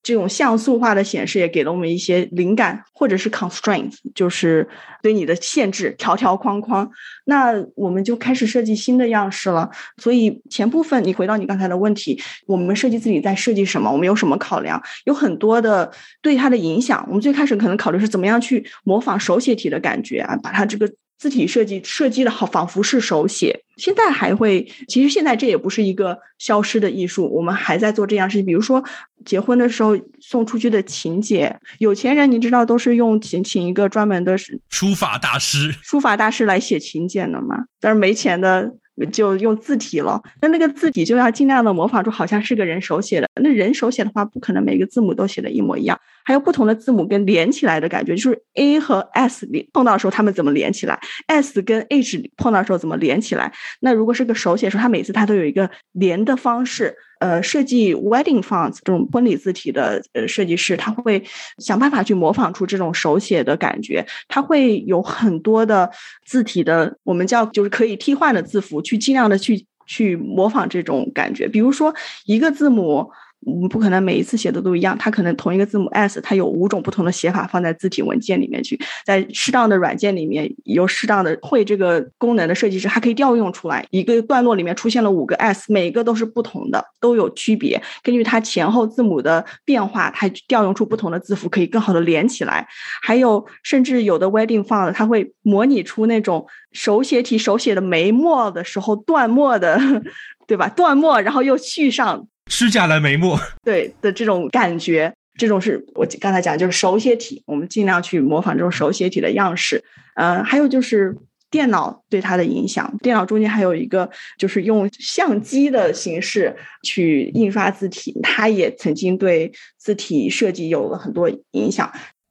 这种像素化的显示也给了我们一些灵感，或者是 constraints，就是对你的限制，条条框框。那我们就开始设计新的样式了。所以前部分你回到你刚才的问题，我们设计自己在设计什么？我们有什么考量？有很多的对它的影响。我们最开始可能考虑是怎么样去模仿手写体的感觉啊，把它这个。字体设计设计的好，仿佛是手写。现在还会，其实现在这也不是一个消失的艺术，我们还在做这样事情。比如说，结婚的时候送出去的请柬，有钱人你知道都是用请请一个专门的书法大师，书法大师来写请柬的嘛。但是没钱的。就用字体了，那那个字体就要尽量的模仿出好像是个人手写的。那人手写的话，不可能每个字母都写的一模一样，还有不同的字母跟连起来的感觉，就是 A 和 S 碰到的时候，他们怎么连起来？S 跟 H 碰到的时候怎么连起来？那如果是个手写时候，它每次它都有一个连的方式。呃，设计 wedding fonts 这种婚礼字体的呃设计师，他会想办法去模仿出这种手写的感觉。他会有很多的字体的，我们叫就是可以替换的字符，去尽量的去去模仿这种感觉。比如说一个字母。我们不可能每一次写的都一样，它可能同一个字母 s，它有五种不同的写法放在字体文件里面去，在适当的软件里面有适当的会这个功能的设计师，它可以调用出来一个段落里面出现了五个 s，每个都是不同的，都有区别，根据它前后字母的变化，它调用出不同的字符，可以更好的连起来。还有甚至有的 wedding font，它会模拟出那种手写体手写的眉墨的时候断墨的，[LAUGHS] 对吧？断墨然后又续上。虚假的眉目，对的这种感觉，这种是我刚才讲，就是手写体，我们尽量去模仿这种手写体的样式。呃，还有就是电脑对它的影响，电脑中间还有一个就是用相机的形式去印刷字体，它也曾经对字体设计有了很多影响。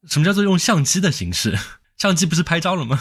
什么叫做用相机的形式？[LAUGHS] 相机不是拍照了吗？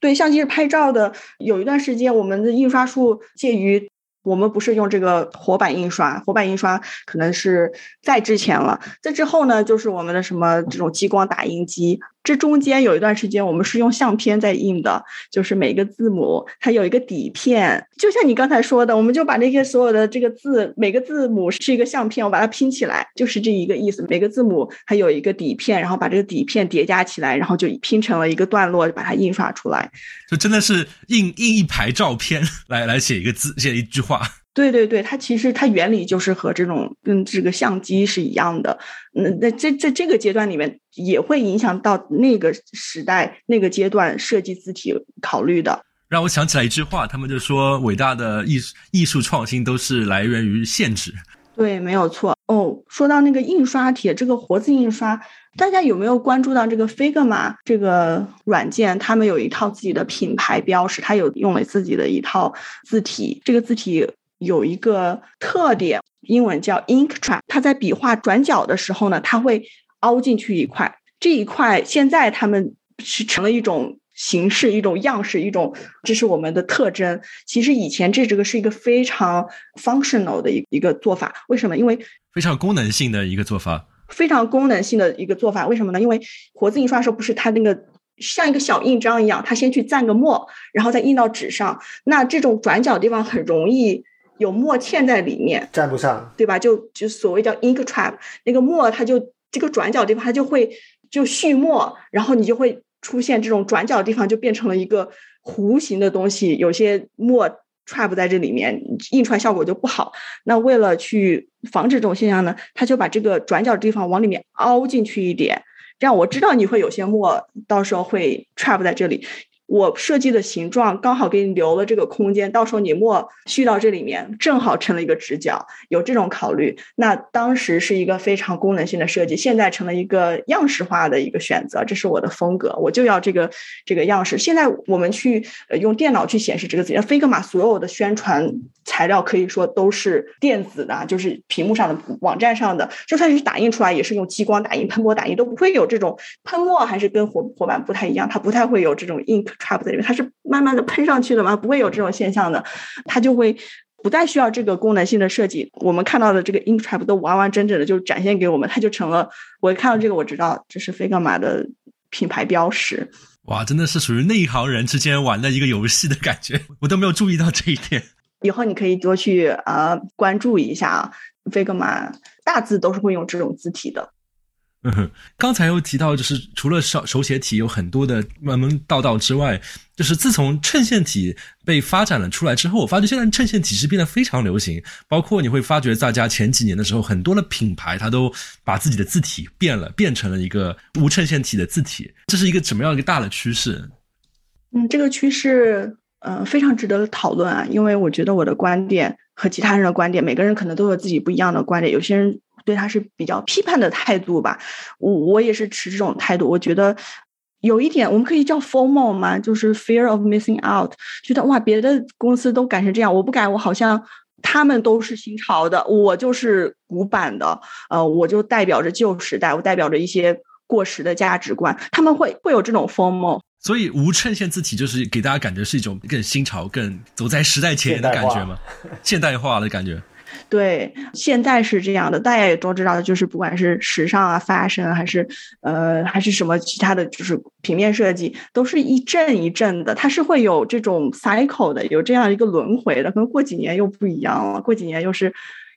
对，相机是拍照的。有一段时间，我们的印刷术介于。我们不是用这个活版印刷，活版印刷可能是在之前了。在之后呢，就是我们的什么这种激光打印机。这中间有一段时间，我们是用相片在印的，就是每个字母它有一个底片，就像你刚才说的，我们就把那些所有的这个字，每个字母是一个相片，我把它拼起来，就是这一个意思。每个字母它有一个底片，然后把这个底片叠加起来，然后就拼成了一个段落，把它印刷出来。就真的是印印一排照片来来写一个字，写一句话。对对对，它其实它原理就是和这种跟这个相机是一样的。那那这在这个阶段里面也会影响到那个时代那个阶段设计字体考虑的。让我想起来一句话，他们就说伟大的艺术艺术创新都是来源于限制。对，没有错。哦，说到那个印刷体，这个活字印刷，大家有没有关注到这个 Figma 这个软件？他们有一套自己的品牌标识，它有用了自己的一套字体，这个字体。有一个特点，英文叫 ink trap。它在笔画转角的时候呢，它会凹进去一块。这一块现在他们是成了一种形式、一种样式、一种，这是我们的特征。其实以前这这个是一个非常 functional 的一一个做法。为什么？因为非常功能性的一个做法。非常功能性的一个做法。为什么呢？因为活字印刷的时候，不是它那个像一个小印章一样，它先去蘸个墨，然后再印到纸上。那这种转角地方很容易。有墨嵌在里面，粘不上，对吧？就就所谓叫 ink trap，那个墨它就这个转角地方它就会就蓄墨，然后你就会出现这种转角地方就变成了一个弧形的东西，有些墨 trap 在这里面，印出来效果就不好。那为了去防止这种现象呢，他就把这个转角地方往里面凹进去一点，这样我知道你会有些墨到时候会 trap 在这里。我设计的形状刚好给你留了这个空间，到时候你墨续到这里面，正好成了一个直角，有这种考虑。那当时是一个非常功能性的设计，现在成了一个样式化的一个选择，这是我的风格，我就要这个这个样式。现在我们去呃用电脑去显示这个字，菲格玛所有的宣传材料可以说都是电子的，就是屏幕上的、网站上的，就算是打印出来也是用激光打印、喷墨打印，都不会有这种喷墨，还是跟活活版不太一样，它不太会有这种 ink。差不在里面，它是慢慢的喷上去的嘛，不会有这种现象的，它就会不再需要这个功能性的设计。我们看到的这个 ink trap 都完完整整的就展现给我们，它就成了我看到这个我知道这是 Figma 的品牌标识。哇，真的是属于内行人之间玩的一个游戏的感觉，我都没有注意到这一点。以后你可以多去呃关注一下啊，Figma 大字都是会用这种字体的。嗯哼，刚才又提到，就是除了手手写体有很多的门门道道之外，就是自从衬线体被发展了出来之后，我发觉现在衬线体是变得非常流行。包括你会发觉，大家前几年的时候，很多的品牌它都把自己的字体变了，变成了一个无衬线体的字体。这是一个怎么样一个大的趋势？嗯，这个趋势呃非常值得讨论啊，因为我觉得我的观点和其他人的观点，每个人可能都有自己不一样的观点，有些人。对他是比较批判的态度吧，我我也是持这种态度。我觉得有一点，我们可以叫 formal 吗？就是 fear of missing out，觉得哇，别的公司都改成这样，我不改，我好像他们都是新潮的，我就是古板的，呃，我就代表着旧时代，我代表着一些过时的价值观。他们会会有这种 formal，所以无衬线字体就是给大家感觉是一种更新潮、更走在时代前沿的感觉吗？现代化的感觉。对，现在是这样的，大家也都知道的，就是不管是时尚啊、fashion 还是呃还是什么其他的就是平面设计，都是一阵一阵的，它是会有这种 cycle 的，有这样一个轮回的，可能过几年又不一样了，过几年又是。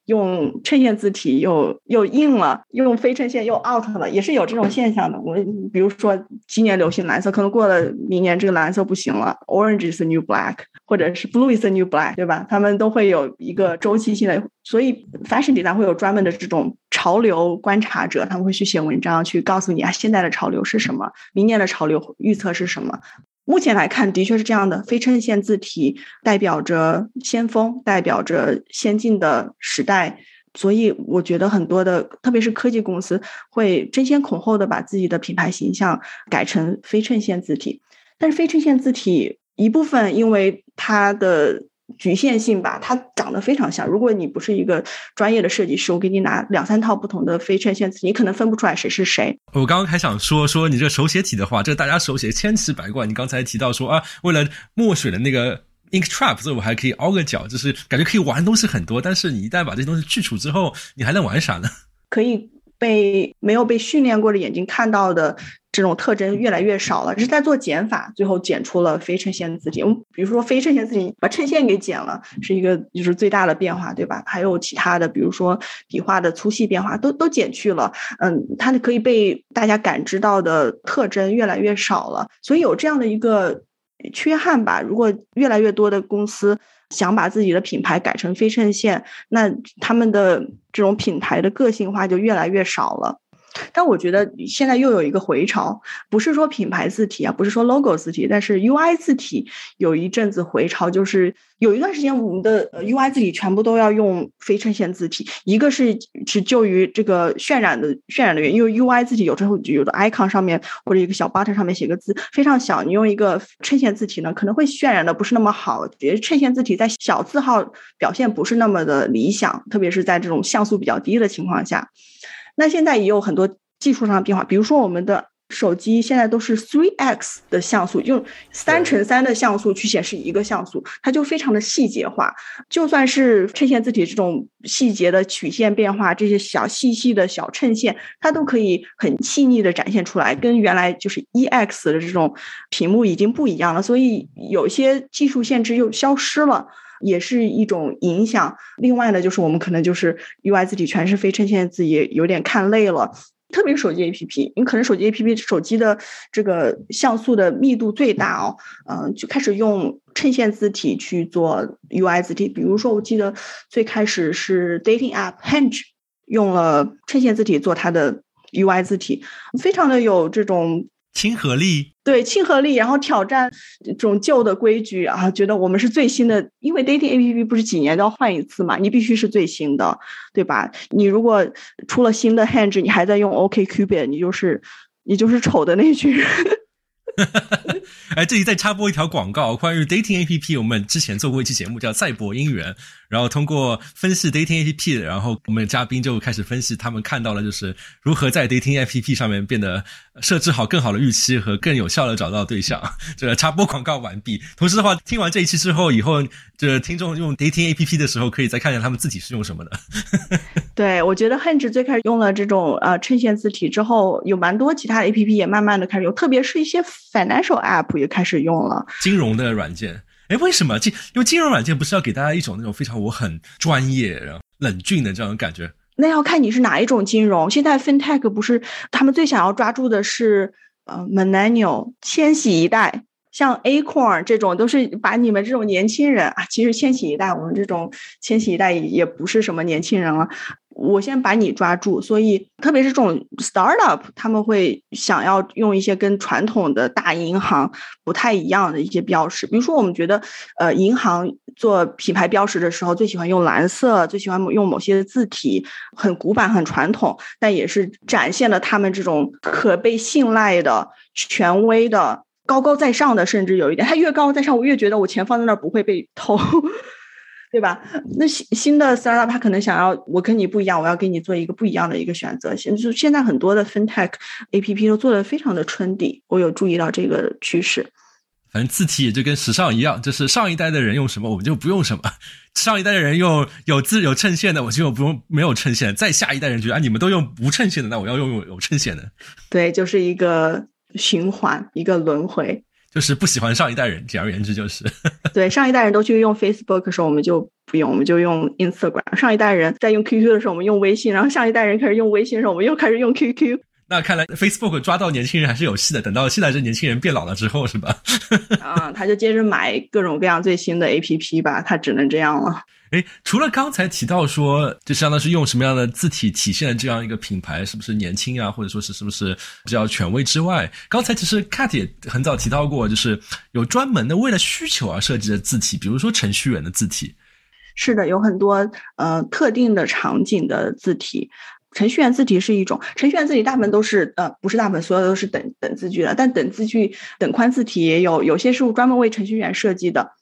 用衬线字体又又硬了，用非衬线又 out 了，也是有这种现象的。我比如说今年流行蓝色，可能过了明年这个蓝色不行了，orange is the new black，或者是 blue is the new black，对吧？他们都会有一个周期性的，所以 fashion 里呢会有专门的这种潮流观察者，他们会去写文章，去告诉你啊，现在的潮流是什么，明年的潮流预测是什么。目前来看，的确是这样的。非衬线字体代表着先锋，代表着先进的时代，所以我觉得很多的，特别是科技公司，会争先恐后的把自己的品牌形象改成非衬线字体。但是，非衬线字体一部分因为它的。局限性吧，它长得非常像。如果你不是一个专业的设计师，我给你拿两三套不同的非衬线字，你可能分不出来谁是谁。我刚刚还想说说你这手写体的话，这大家手写千奇百怪。你刚才提到说啊，为了墨水的那个 ink trap，所以我还可以凹个角，就是感觉可以玩的东西很多。但是你一旦把这些东西去除之后，你还能玩啥呢？可以被没有被训练过的眼睛看到的。这种特征越来越少了，这是在做减法，最后减出了非衬线字体。我们比如说非衬线字体，把衬线给减了，是一个就是最大的变化，对吧？还有其他的，比如说笔画的粗细变化，都都减去了。嗯，它可以被大家感知到的特征越来越少了，所以有这样的一个缺憾吧。如果越来越多的公司想把自己的品牌改成非衬线，那他们的这种品牌的个性化就越来越少了。但我觉得现在又有一个回潮，不是说品牌字体啊，不是说 logo 字体，但是 UI 字体有一阵子回潮，就是有一段时间我们的 UI 字体全部都要用非衬线字体，一个是是就于这个渲染的渲染的原因，因为 UI 字体有时候有的 icon 上面或者一个小 button 上面写个字非常小，你用一个衬线字体呢，可能会渲染的不是那么好，觉得衬线字体在小字号表现不是那么的理想，特别是在这种像素比较低的情况下。那现在也有很多技术上的变化，比如说我们的手机现在都是 three x 的像素，用三乘三的像素去显示一个像素，它就非常的细节化。就算是衬线字体这种细节的曲线变化，这些小细细的小衬线，它都可以很细腻的展现出来，跟原来就是一 x 的这种屏幕已经不一样了。所以有些技术限制又消失了。也是一种影响。另外呢，就是我们可能就是 UI 字体全是非衬线字，也有点看累了。特别是手机 APP，你可能手机 APP 手机的这个像素的密度最大哦，嗯，就开始用衬线字体去做 UI 字体。比如说，我记得最开始是 Dating App Hinge 用了衬线字体做它的 UI 字体，非常的有这种。亲和力，对亲和力，然后挑战这种旧的规矩啊，觉得我们是最新的，因为 dating A P P 不是几年都要换一次嘛，你必须是最新的，对吧？你如果出了新的 Hinge，你还在用 OK Cupid，你就是你就是丑的那群人。哈哈哈哎，这里再插播一条广告，关于 dating A P P，我们之前做过一期节目叫《赛博姻缘》。然后通过分析 dating A P P，然后我们的嘉宾就开始分析他们看到了就是如何在 dating A P P 上面变得设置好更好的预期和更有效的找到对象。[LAUGHS] 这个插播广告完毕。同时的话，听完这一期之后，以后这听众用 dating A P P 的时候，可以再看看他们字体是用什么的。[LAUGHS] 对，我觉得 Hinge 最开始用了这种呃衬线字体之后，有蛮多其他 A P P 也慢慢的开始用，特别是一些 financial app 也开始用了金融的软件。哎，为什么金？因为金融软件不是要给大家一种那种非常我很专业、然后冷峻的这样的感觉？那要看你是哪一种金融。现在 FinTech 不是他们最想要抓住的是呃 Millennial 千禧一代。像 Acorn 这种都是把你们这种年轻人啊，其实千禧一代，我们这种千禧一代也不是什么年轻人了。我先把你抓住，所以特别是这种 startup，他们会想要用一些跟传统的大银行不太一样的一些标识。比如说，我们觉得呃，银行做品牌标识的时候，最喜欢用蓝色，最喜欢用某些字体，很古板、很传统，但也是展现了他们这种可被信赖的、权威的。高高在上的，甚至有一点，他越高在上，我越觉得我钱放在那儿不会被偷，对吧？那新新的 startup 他可能想要我跟你不一样，我要给你做一个不一样的一个选择。现就现在很多的 fintech app 都做的非常的春底，我有注意到这个趋势。反正字体也就跟时尚一样，就是上一代的人用什么，我们就不用什么；上一代的人用有字有衬线的，我就不用没有衬线。再下一代人觉得啊，你们都用无衬线的，那我要用有衬线的。对，就是一个。循环一个轮回，就是不喜欢上一代人。简而言之，就是 [LAUGHS] 对上一代人都去用 Facebook 的时候，我们就不用，我们就用 Instagram。上一代人在用 QQ 的时候，我们用微信。然后上一代人开始用微信的时候，我们又开始用 QQ。那看来 Facebook 抓到年轻人还是有戏的。等到现在这年轻人变老了之后，是吧？[LAUGHS] 啊，他就接着买各种各样最新的 APP 吧，他只能这样了。哎，除了刚才提到说，就相当是用什么样的字体体现了这样一个品牌是不是年轻啊，或者说是是不是比较权威之外，刚才其实 Cat 也很早提到过，就是有专门的为了需求而设计的字体，比如说程序员的字体。是的，有很多呃特定的场景的字体，程序员字体是一种，程序员字体大部分都是呃不是大部分，所有都是等等字句的，但等字句等宽字体也有，有些是专门为程序员设计的。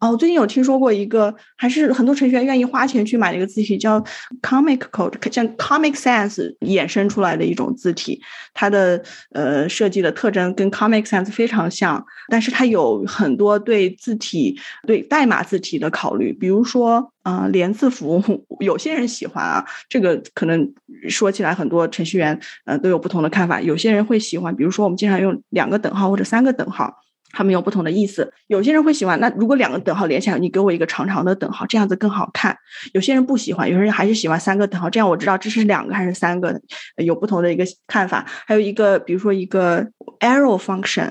哦，最近有听说过一个，还是很多程序员愿意花钱去买的一个字体，叫 Comic Code，像 Comic Sans 衍生出来的一种字体。它的呃设计的特征跟 Comic Sans 非常像，但是它有很多对字体、对代码字体的考虑。比如说，啊，连字符，有些人喜欢啊，这个可能说起来很多程序员呃都有不同的看法。有些人会喜欢，比如说我们经常用两个等号或者三个等号。他们有不同的意思，有些人会喜欢。那如果两个等号连起来，你给我一个长长的等号，这样子更好看。有些人不喜欢，有些人还是喜欢三个等号，这样我知道这是两个还是三个，有不同的一个看法。还有一个，比如说一个 arrow function。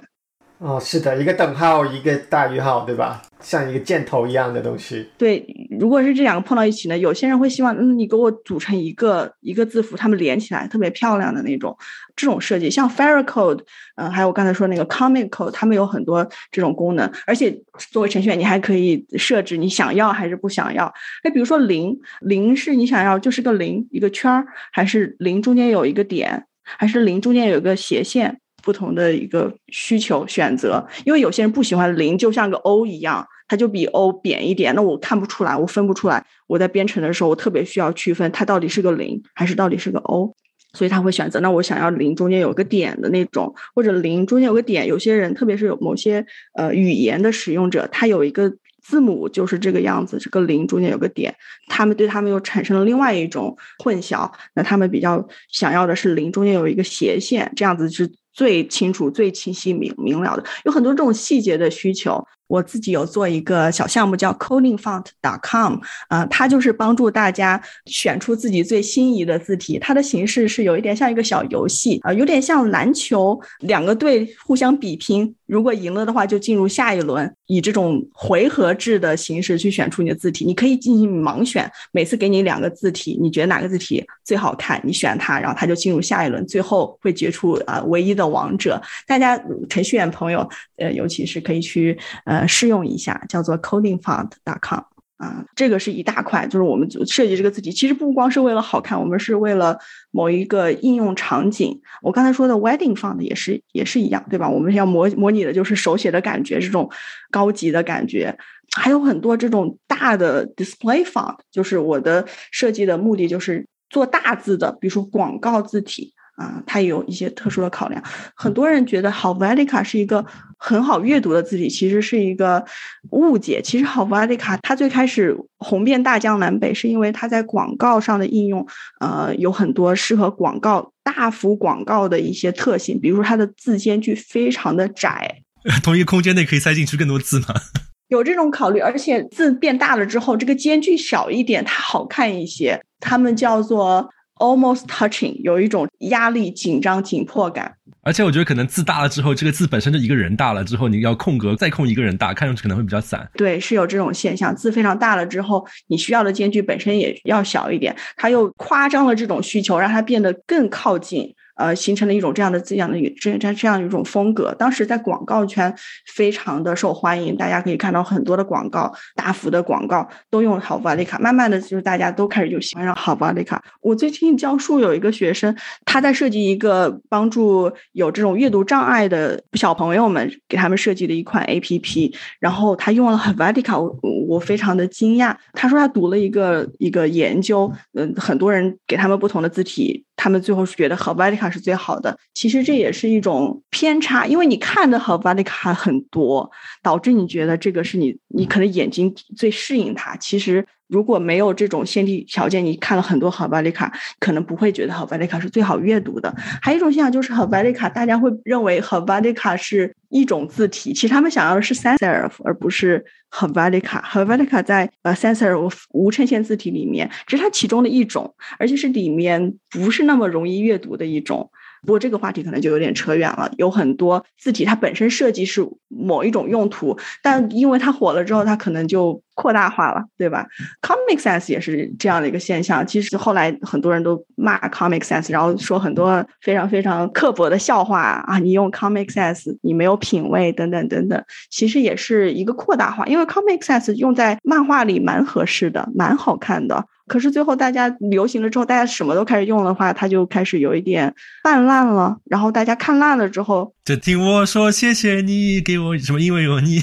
哦，是的，一个等号，一个大于号，对吧？像一个箭头一样的东西。对，如果是这两个碰到一起呢，有些人会希望，嗯，你给我组成一个一个字符，它们连起来特别漂亮的那种，这种设计。像 Fairy Code，嗯，还有我刚才说那个 Comic Code，它们有很多这种功能。而且作为程序员，你还可以设置你想要还是不想要。哎，比如说零零是你想要就是个零一个圈儿，还是零中间有一个点，还是零中间有一个斜线？不同的一个需求选择，因为有些人不喜欢零，就像个 O 一样，它就比 O 扁一点，那我看不出来，我分不出来。我在编程的时候，我特别需要区分它到底是个零还是到底是个 O，所以他会选择。那我想要零中间有个点的那种，或者零中间有个点。有些人，特别是有某些呃语言的使用者，他有一个字母就是这个样子，这个零中间有个点，他们对他们又产生了另外一种混淆。那他们比较想要的是零中间有一个斜线，这样子是。最清楚、最清晰、明明了的，有很多这种细节的需求。我自己有做一个小项目，叫 codingfont.com，啊，它就是帮助大家选出自己最心仪的字体。它的形式是有一点像一个小游戏啊，有点像篮球，两个队互相比拼，如果赢了的话就进入下一轮，以这种回合制的形式去选出你的字体。你可以进行盲选，每次给你两个字体，你觉得哪个字体最好看，你选它，然后它就进入下一轮，最后会决出呃唯一的王者。大家程序员朋友，呃，尤其是可以去呃。呃，试用一下，叫做 codingfont.com 啊，这个是一大块，就是我们设计这个字体，其实不光是为了好看，我们是为了某一个应用场景。我刚才说的 wedding font 也是也是一样，对吧？我们要模模拟的就是手写的感觉，这种高级的感觉。还有很多这种大的 display font，就是我的设计的目的就是做大字的，比如说广告字体。啊，它有一些特殊的考量。很多人觉得 Helvetica 是一个很好阅读的字体，其实是一个误解。其实 Helvetica 它最开始红遍大江南北，是因为它在广告上的应用，呃，有很多适合广告大幅广告的一些特性，比如说它的字间距非常的窄，[LAUGHS] 同一个空间内可以塞进去更多字吗？[LAUGHS] 有这种考虑，而且字变大了之后，这个间距小一点，它好看一些。他们叫做 almost touching，有一种压力、紧张、紧迫感。而且我觉得可能字大了之后，这个字本身就一个人大了之后，你要空格再空一个人大，看上去可能会比较散。对，是有这种现象。字非常大了之后，你需要的间距本身也要小一点，它又夸张了这种需求，让它变得更靠近。呃，形成了一种这样的这样的这这这样一种风格。当时在广告圈非常的受欢迎，大家可以看到很多的广告，大幅的广告都用了好巴利卡。慢慢的，就是大家都开始就喜欢上好巴利卡。我最近教书有一个学生，他在设计一个帮助有这种阅读障碍的小朋友们，给他们设计的一款 A P P。然后他用了 Helvetica，我我非常的惊讶。他说他读了一个一个研究，嗯，很多人给他们不同的字体。他们最后是觉得 Helvetica 是最好的，其实这也是一种偏差，因为你看的 Helvetica 很多，导致你觉得这个是你你可能眼睛最适应它。其实如果没有这种先天条件，你看了很多 Helvetica，可能不会觉得 Helvetica 是最好阅读的。还有一种现象就是 Helvetica，大家会认为 Helvetica 是一种字体，其实他们想要的是 sans serif，而不是。Helvetica Helvetica 在呃 sans serif 无衬线字体里面，只是它其中的一种，而且是里面不是那么容易阅读的一种。不过这个话题可能就有点扯远了。有很多字体它本身设计是某一种用途，但因为它火了之后，它可能就扩大化了，对吧？Comic Sans 也是这样的一个现象。其实后来很多人都骂 Comic Sans，然后说很多非常非常刻薄的笑话啊，你用 Comic Sans 你没有品味等等等等。其实也是一个扩大化，因为 Comic Sans 用在漫画里蛮合适的，蛮好看的。可是最后大家流行了之后，大家什么都开始用的话，它就开始有一点泛滥了。然后大家看烂了之后，就听我说谢谢你给我什么，因为有你。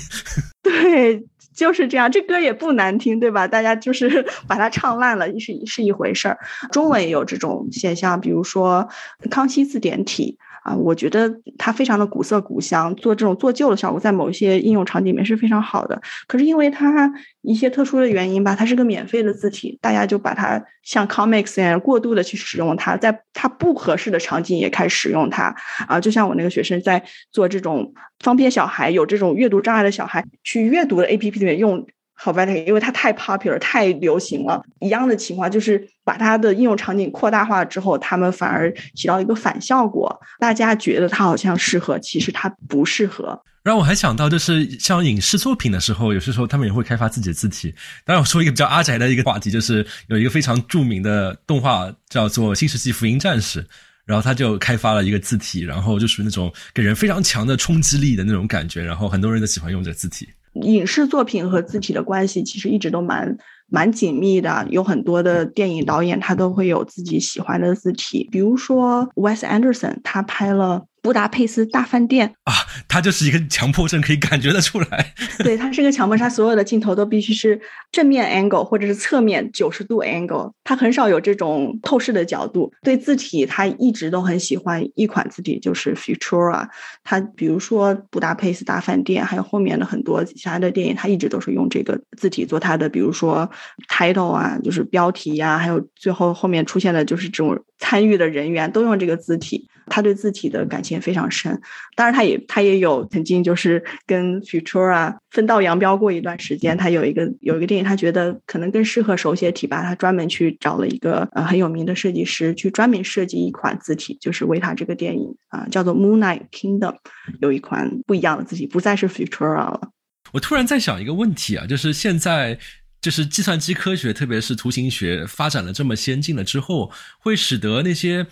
对，就是这样。这歌也不难听，对吧？大家就是 [LAUGHS] 把它唱烂了，是是一回事儿。中文也有这种现象，比如说康熙字典体。啊，我觉得它非常的古色古香，做这种做旧的效果，在某一些应用场景里面是非常好的。可是因为它一些特殊的原因吧，它是个免费的字体，大家就把它像 Comics 一样过度的去使用它，在它不合适的场景也开始使用它。啊，就像我那个学生在做这种方便小孩有这种阅读障碍的小孩去阅读的 A P P 里面用。好 v e t 因为它太 popular 太流行了。一样的情况就是把它的应用场景扩大化之后，他们反而起到一个反效果。大家觉得它好像适合，其实它不适合。然后我还想到，就是像影视作品的时候，有些时候他们也会开发自己的字体。当然，我说一个比较阿宅的一个话题，就是有一个非常著名的动画叫做《新世纪福音战士》，然后他就开发了一个字体，然后就属于那种给人非常强的冲击力的那种感觉，然后很多人都喜欢用这个字体。影视作品和字体的关系其实一直都蛮蛮紧密的，有很多的电影导演他都会有自己喜欢的字体，比如说 Wes Anderson，他拍了。布达佩斯大饭店啊，他就是一个强迫症，可以感觉得出来。对他是个强迫，他所有的镜头都必须是正面 angle 或者是侧面九十度 angle，他很少有这种透视的角度。对字体，他一直都很喜欢一款字体，就是 Futura。他比如说布达佩斯大饭店，还有后面的很多其他的电影，他一直都是用这个字体做他的，比如说 title 啊，就是标题呀，还有最后后面出现的就是这种参与的人员都用这个字体。他对字体的感情非常深，当然他也他也有曾经就是跟 Futura 分道扬镳过一段时间。他有一个有一个电影，他觉得可能更适合手写体吧，他专门去找了一个呃很有名的设计师去专门设计一款字体，就是为他这个电影啊叫做 Moonlight Kingdom，有一款不一样的字体，不再是 Futura 了。我突然在想一个问题啊，就是现在就是计算机科学，特别是图形学发展了这么先进了之后，会使得那些。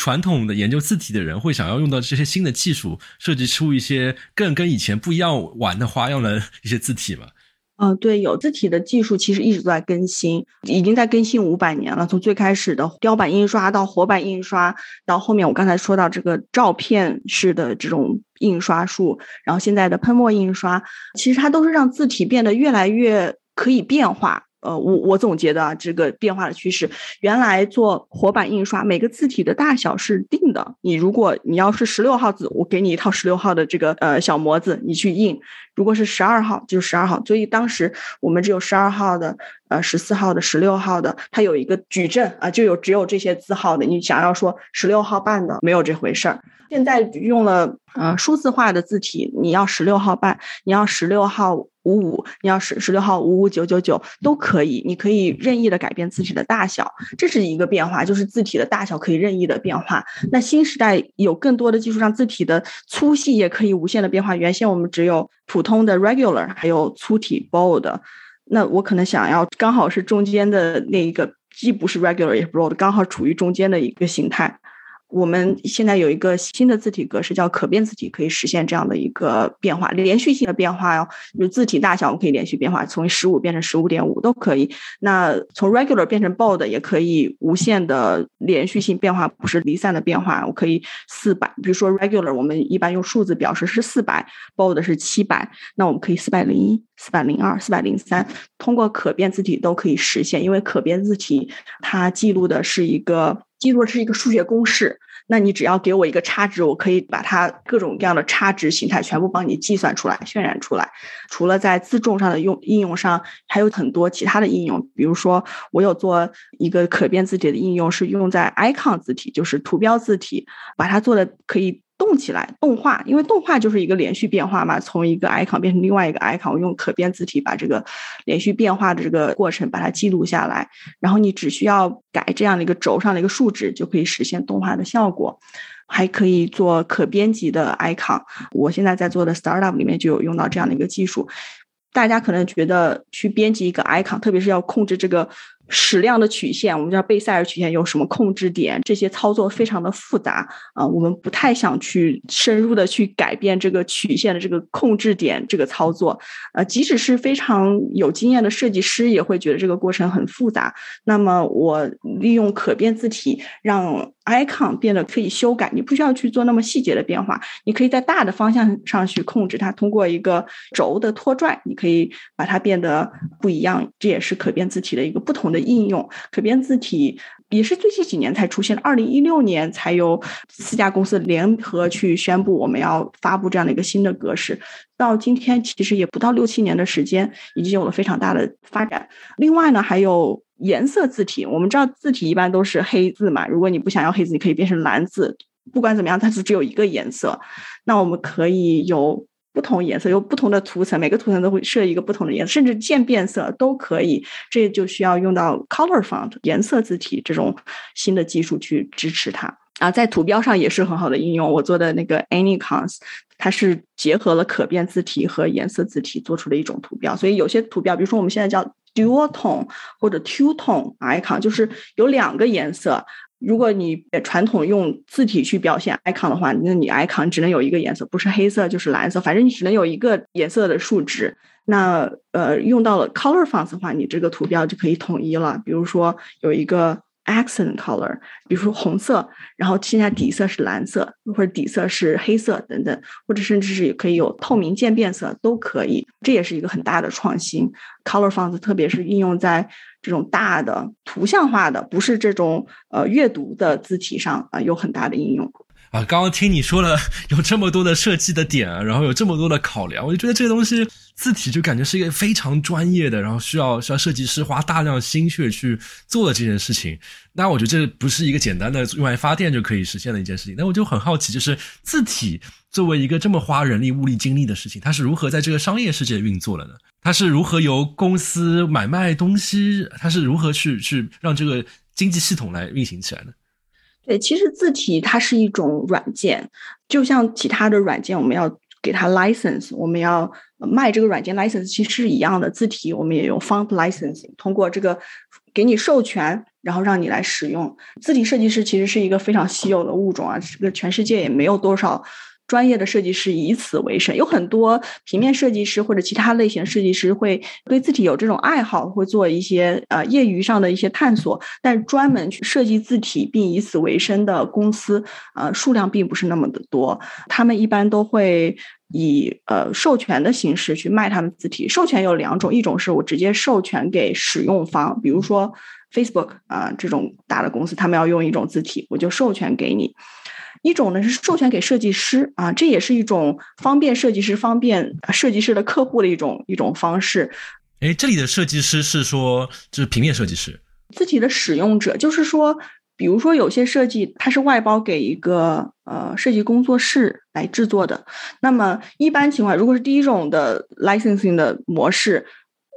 传统的研究字体的人会想要用到这些新的技术，设计出一些更跟以前不一样玩的花样的一些字体吗？嗯，对，有字体的技术其实一直都在更新，已经在更新五百年了。从最开始的雕版印刷到活版印刷，到后面我刚才说到这个照片式的这种印刷术，然后现在的喷墨印刷，其实它都是让字体变得越来越可以变化。呃，我我总结的这个变化的趋势，原来做活版印刷，每个字体的大小是定的。你如果你要是十六号字，我给你一套十六号的这个呃小模子，你去印；如果是十二号，就是十二号。所以当时我们只有十二号的、呃十四号的、十六号的，它有一个矩阵啊，就有只有这些字号的。你想要说十六号半的，没有这回事儿。现在用了呃数字化的字体，你要十六号半，你要十六号。五五，你要十十六号五五九九九都可以，你可以任意的改变字体的大小，这是一个变化，就是字体的大小可以任意的变化。那新时代有更多的技术，让字体的粗细也可以无限的变化。原先我们只有普通的 regular，还有粗体 bold，那我可能想要刚好是中间的那一个，既不是 regular 也是 bold，刚好处于中间的一个形态。我们现在有一个新的字体格式叫可变字体，可以实现这样的一个变化，连续性的变化哟。就字体大小我们可以连续变化，从十五变成十五点五都可以。那从 regular 变成 bold 也可以无限的连续性变化，不是离散的变化。我可以四百，比如说 regular 我们一般用数字表示是四百，bold 是七百，那我们可以四百零一、四百零二、四百零三，通过可变字体都可以实现，因为可变字体它记录的是一个。记录是一个数学公式，那你只要给我一个差值，我可以把它各种各样的差值形态全部帮你计算出来、渲染出来。除了在自重上的用应用上，还有很多其他的应用。比如说，我有做一个可变字体的应用，是用在 icon 字体，就是图标字体，把它做的可以。动起来，动画，因为动画就是一个连续变化嘛，从一个 icon 变成另外一个 icon，我用可变字体把这个连续变化的这个过程把它记录下来，然后你只需要改这样的一个轴上的一个数值，就可以实现动画的效果，还可以做可编辑的 icon。我现在在做的 startup 里面就有用到这样的一个技术。大家可能觉得去编辑一个 icon，特别是要控制这个。矢量的曲线，我们叫贝塞尔曲线，有什么控制点？这些操作非常的复杂啊，我们不太想去深入的去改变这个曲线的这个控制点这个操作。呃，即使是非常有经验的设计师，也会觉得这个过程很复杂。那么，我利用可变字体让 icon 变得可以修改，你不需要去做那么细节的变化，你可以在大的方向上去控制它。通过一个轴的拖拽，你可以把它变得不一样。这也是可变字体的一个不同的。应用可变字体也是最近几年才出现的，二零一六年才有四家公司联合去宣布我们要发布这样的一个新的格式。到今天其实也不到六七年的时间，已经有了非常大的发展。另外呢，还有颜色字体，我们知道字体一般都是黑字嘛，如果你不想要黑字，你可以变成蓝字。不管怎么样，它是只有一个颜色，那我们可以有。不同颜色有不同的图层，每个图层都会设一个不同的颜色，甚至渐变色都可以。这就需要用到 Color Font 颜色字体这种新的技术去支持它啊，在图标上也是很好的应用。我做的那个 Anycons，它是结合了可变字体和颜色字体做出的一种图标。所以有些图标，比如说我们现在叫 Dua tone 或者 Two Tone Icon，就是有两个颜色。如果你传统用字体去表现 icon 的话，那你 icon 只能有一个颜色，不是黑色就是蓝色，反正你只能有一个颜色的数值。那呃，用到了 color fonts 的话，你这个图标就可以统一了。比如说有一个。Accent color，比如说红色，然后现在底色是蓝色，或者底色是黑色等等，或者甚至是也可以有透明渐变色都可以，这也是一个很大的创新。Color fonts，特别是应用在这种大的图像化的，不是这种呃阅读的字体上啊，有很大的应用。啊，刚刚听你说了有这么多的设计的点，然后有这么多的考量，我就觉得这个东西字体就感觉是一个非常专业的，然后需要需要设计师花大量心血去做的这件事情。那我觉得这不是一个简单的用来发电就可以实现的一件事情。那我就很好奇，就是字体作为一个这么花人力物力精力的事情，它是如何在这个商业世界运作的呢？它是如何由公司买卖东西？它是如何去去让这个经济系统来运行起来的？对，其实字体它是一种软件，就像其他的软件，我们要给它 license，我们要卖这个软件 license，其实是一样的。字体我们也有 font licensing，通过这个给你授权，然后让你来使用。字体设计师其实是一个非常稀有的物种啊，这个全世界也没有多少。专业的设计师以此为生，有很多平面设计师或者其他类型设计师会对字体有这种爱好，会做一些呃业余上的一些探索。但专门去设计字体并以此为生的公司，呃，数量并不是那么的多。他们一般都会以呃授权的形式去卖他们字体。授权有两种，一种是我直接授权给使用方，比如说 Facebook 啊这种大的公司，他们要用一种字体，我就授权给你。一种呢是授权给设计师啊，这也是一种方便设计师、方便设计师的客户的一种一种方式。哎，这里的设计师是说就是平面设计师，字体的使用者，就是说比如说有些设计它是外包给一个呃设计工作室来制作的，那么一般情况，如果是第一种的 licensing 的模式，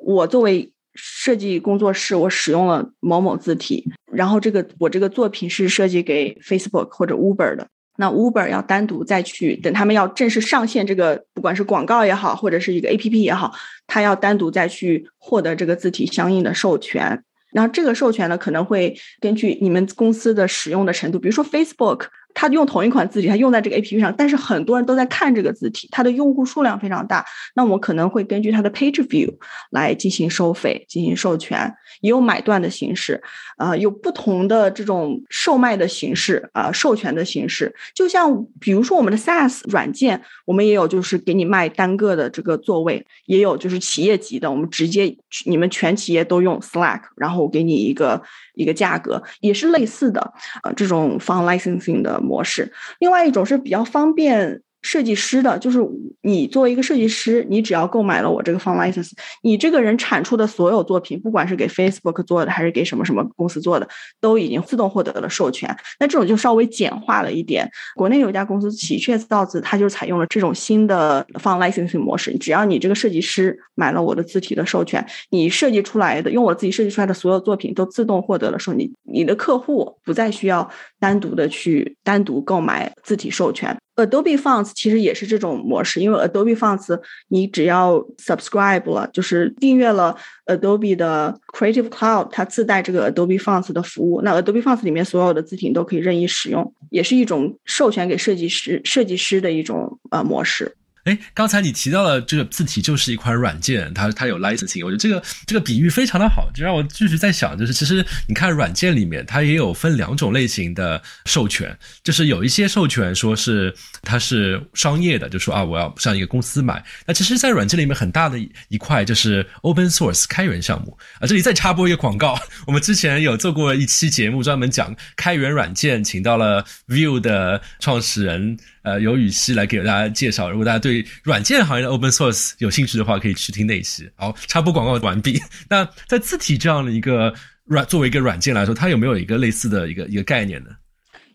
我作为设计工作室，我使用了某某字体，然后这个我这个作品是设计给 Facebook 或者 Uber 的。那 Uber 要单独再去等他们要正式上线这个，不管是广告也好，或者是一个 APP 也好，他要单独再去获得这个字体相应的授权。然后这个授权呢，可能会根据你们公司的使用的程度，比如说 Facebook。它用同一款字体，它用在这个 A P P 上，但是很多人都在看这个字体，它的用户数量非常大。那我们可能会根据它的 Page View 来进行收费、进行授权，也有买断的形式，啊，有不同的这种售卖的形式啊，授权的形式。就像比如说我们的 SaaS 软件，我们也有就是给你卖单个的这个座位，也有就是企业级的，我们直接你们全企业都用 Slack，然后我给你一个。一个价格也是类似的，呃，这种 fund licensing 的模式。另外一种是比较方便。设计师的，就是你作为一个设计师，你只要购买了我这个 Fun License，你这个人产出的所有作品，不管是给 Facebook 做的还是给什么什么公司做的，都已经自动获得了授权。那这种就稍微简化了一点。国内有一家公司喜鹊造字，它就采用了这种新的 Fun Licensing 模式。只要你这个设计师买了我的字体的授权，你设计出来的，用我自己设计出来的所有作品都自动获得了授你你的客户不再需要单独的去单独购买字体授权。Adobe Fonts 其实也是这种模式，因为 Adobe Fonts 你只要 subscribe 了，就是订阅了 Adobe 的 Creative Cloud，它自带这个 Adobe Fonts 的服务。那 Adobe Fonts 里面所有的字体都可以任意使用，也是一种授权给设计师设计师的一种呃模式。哎，刚才你提到了这个字体就是一款软件，它它有 licensing，我觉得这个这个比喻非常的好，就让我继续在想，就是其实你看软件里面它也有分两种类型的授权，就是有一些授权说是它是商业的，就说啊我要向一个公司买，那其实，在软件里面很大的一块就是 open source 开源项目啊，这里再插播一个广告，我们之前有做过一期节目专门讲开源软件，请到了 View 的创始人。呃，由雨熙来给大家介绍。如果大家对软件行业的 open source 有兴趣的话，可以去听那一期。好，插播广告完毕。那在字体这样的一个软，作为一个软件来说，它有没有一个类似的一个一个概念呢？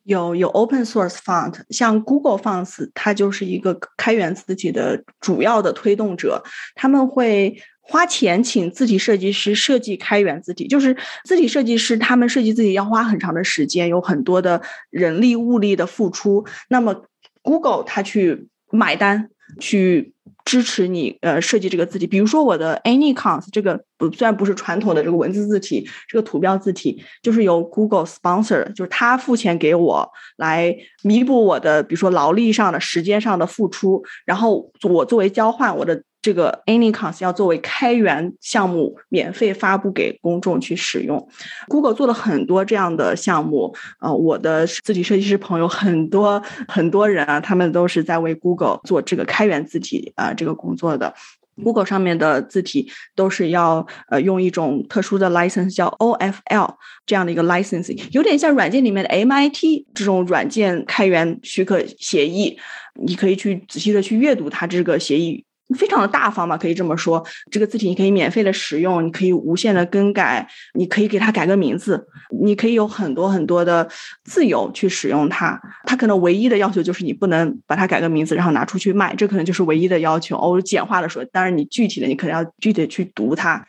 有，有 open source font，像 Google Fonts，它就是一个开源字体的主要的推动者。他们会花钱请字体设计师设计开源字体，就是字体设计师他们设计字体要花很长的时间，有很多的人力物力的付出。那么 Google 它去买单，去支持你呃设计这个字体，比如说我的 Anycons 这个不虽然不是传统的这个文字字体，这个图标字体就是由 Google sponsor，就是他付钱给我来弥补我的比如说劳力上的时间上的付出，然后我作为交换我的。这个 Anycons 要作为开源项目，免费发布给公众去使用。Google 做了很多这样的项目，呃，我的字体设计师朋友很多很多人啊，他们都是在为 Google 做这个开源字体啊这个工作的。Google 上面的字体都是要呃用一种特殊的 license 叫 OFL 这样的一个 licensing，有点像软件里面的 MIT 这种软件开源许可协议，你可以去仔细的去阅读它这个协议。非常的大方嘛，可以这么说。这个字体你可以免费的使用，你可以无限的更改，你可以给它改个名字，你可以有很多很多的自由去使用它。它可能唯一的要求就是你不能把它改个名字，然后拿出去卖，这可能就是唯一的要求。哦，简化的说，当然你具体的你可能要具体去读它。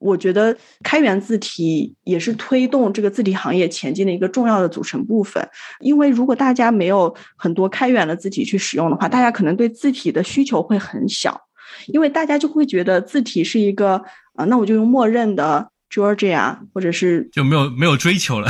我觉得开源字体也是推动这个字体行业前进的一个重要的组成部分。因为如果大家没有很多开源的字体去使用的话，大家可能对字体的需求会很小，因为大家就会觉得字体是一个啊，那我就用默认的 Georgia 或者是就没有没有追求了。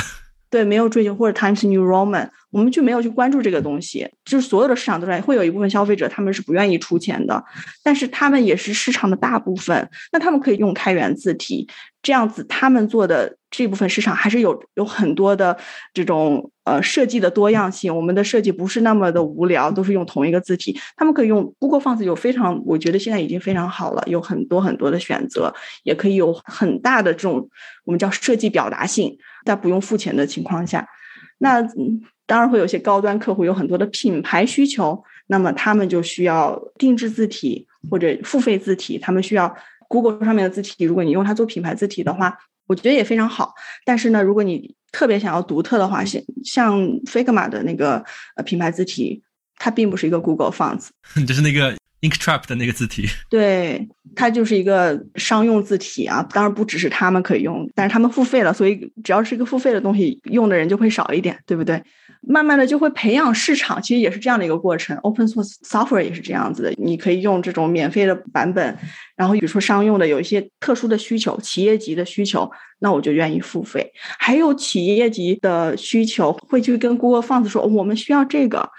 对，没有追求或者 Times New Roman，我们就没有去关注这个东西。就是所有的市场都在，会有一部分消费者他们是不愿意出钱的，但是他们也是市场的大部分。那他们可以用开源字体，这样子他们做的这部分市场还是有有很多的这种呃设计的多样性。我们的设计不是那么的无聊，都是用同一个字体。他们可以用 Google Fonts，有非常，我觉得现在已经非常好了，有很多很多的选择，也可以有很大的这种我们叫设计表达性。在不用付钱的情况下，那当然会有些高端客户有很多的品牌需求，那么他们就需要定制字体或者付费字体，他们需要 Google 上面的字体。如果你用它做品牌字体的话，我觉得也非常好。但是呢，如果你特别想要独特的话，像像 Figma 的那个呃品牌字体，它并不是一个 Google Fonts，[LAUGHS] 就是那个 Inktrap 的那个字体。对，它就是一个商用字体啊。当然不只是他们可以用，但是他们付费了，所以只要是一个付费的东西，用的人就会少一点，对不对？慢慢的就会培养市场，其实也是这样的一个过程。Open source software 也是这样子的，你可以用这种免费的版本，然后比如说商用的有一些特殊的需求，企业级的需求，那我就愿意付费。还有企业级的需求会去跟 Google Fonts 说，我们需要这个。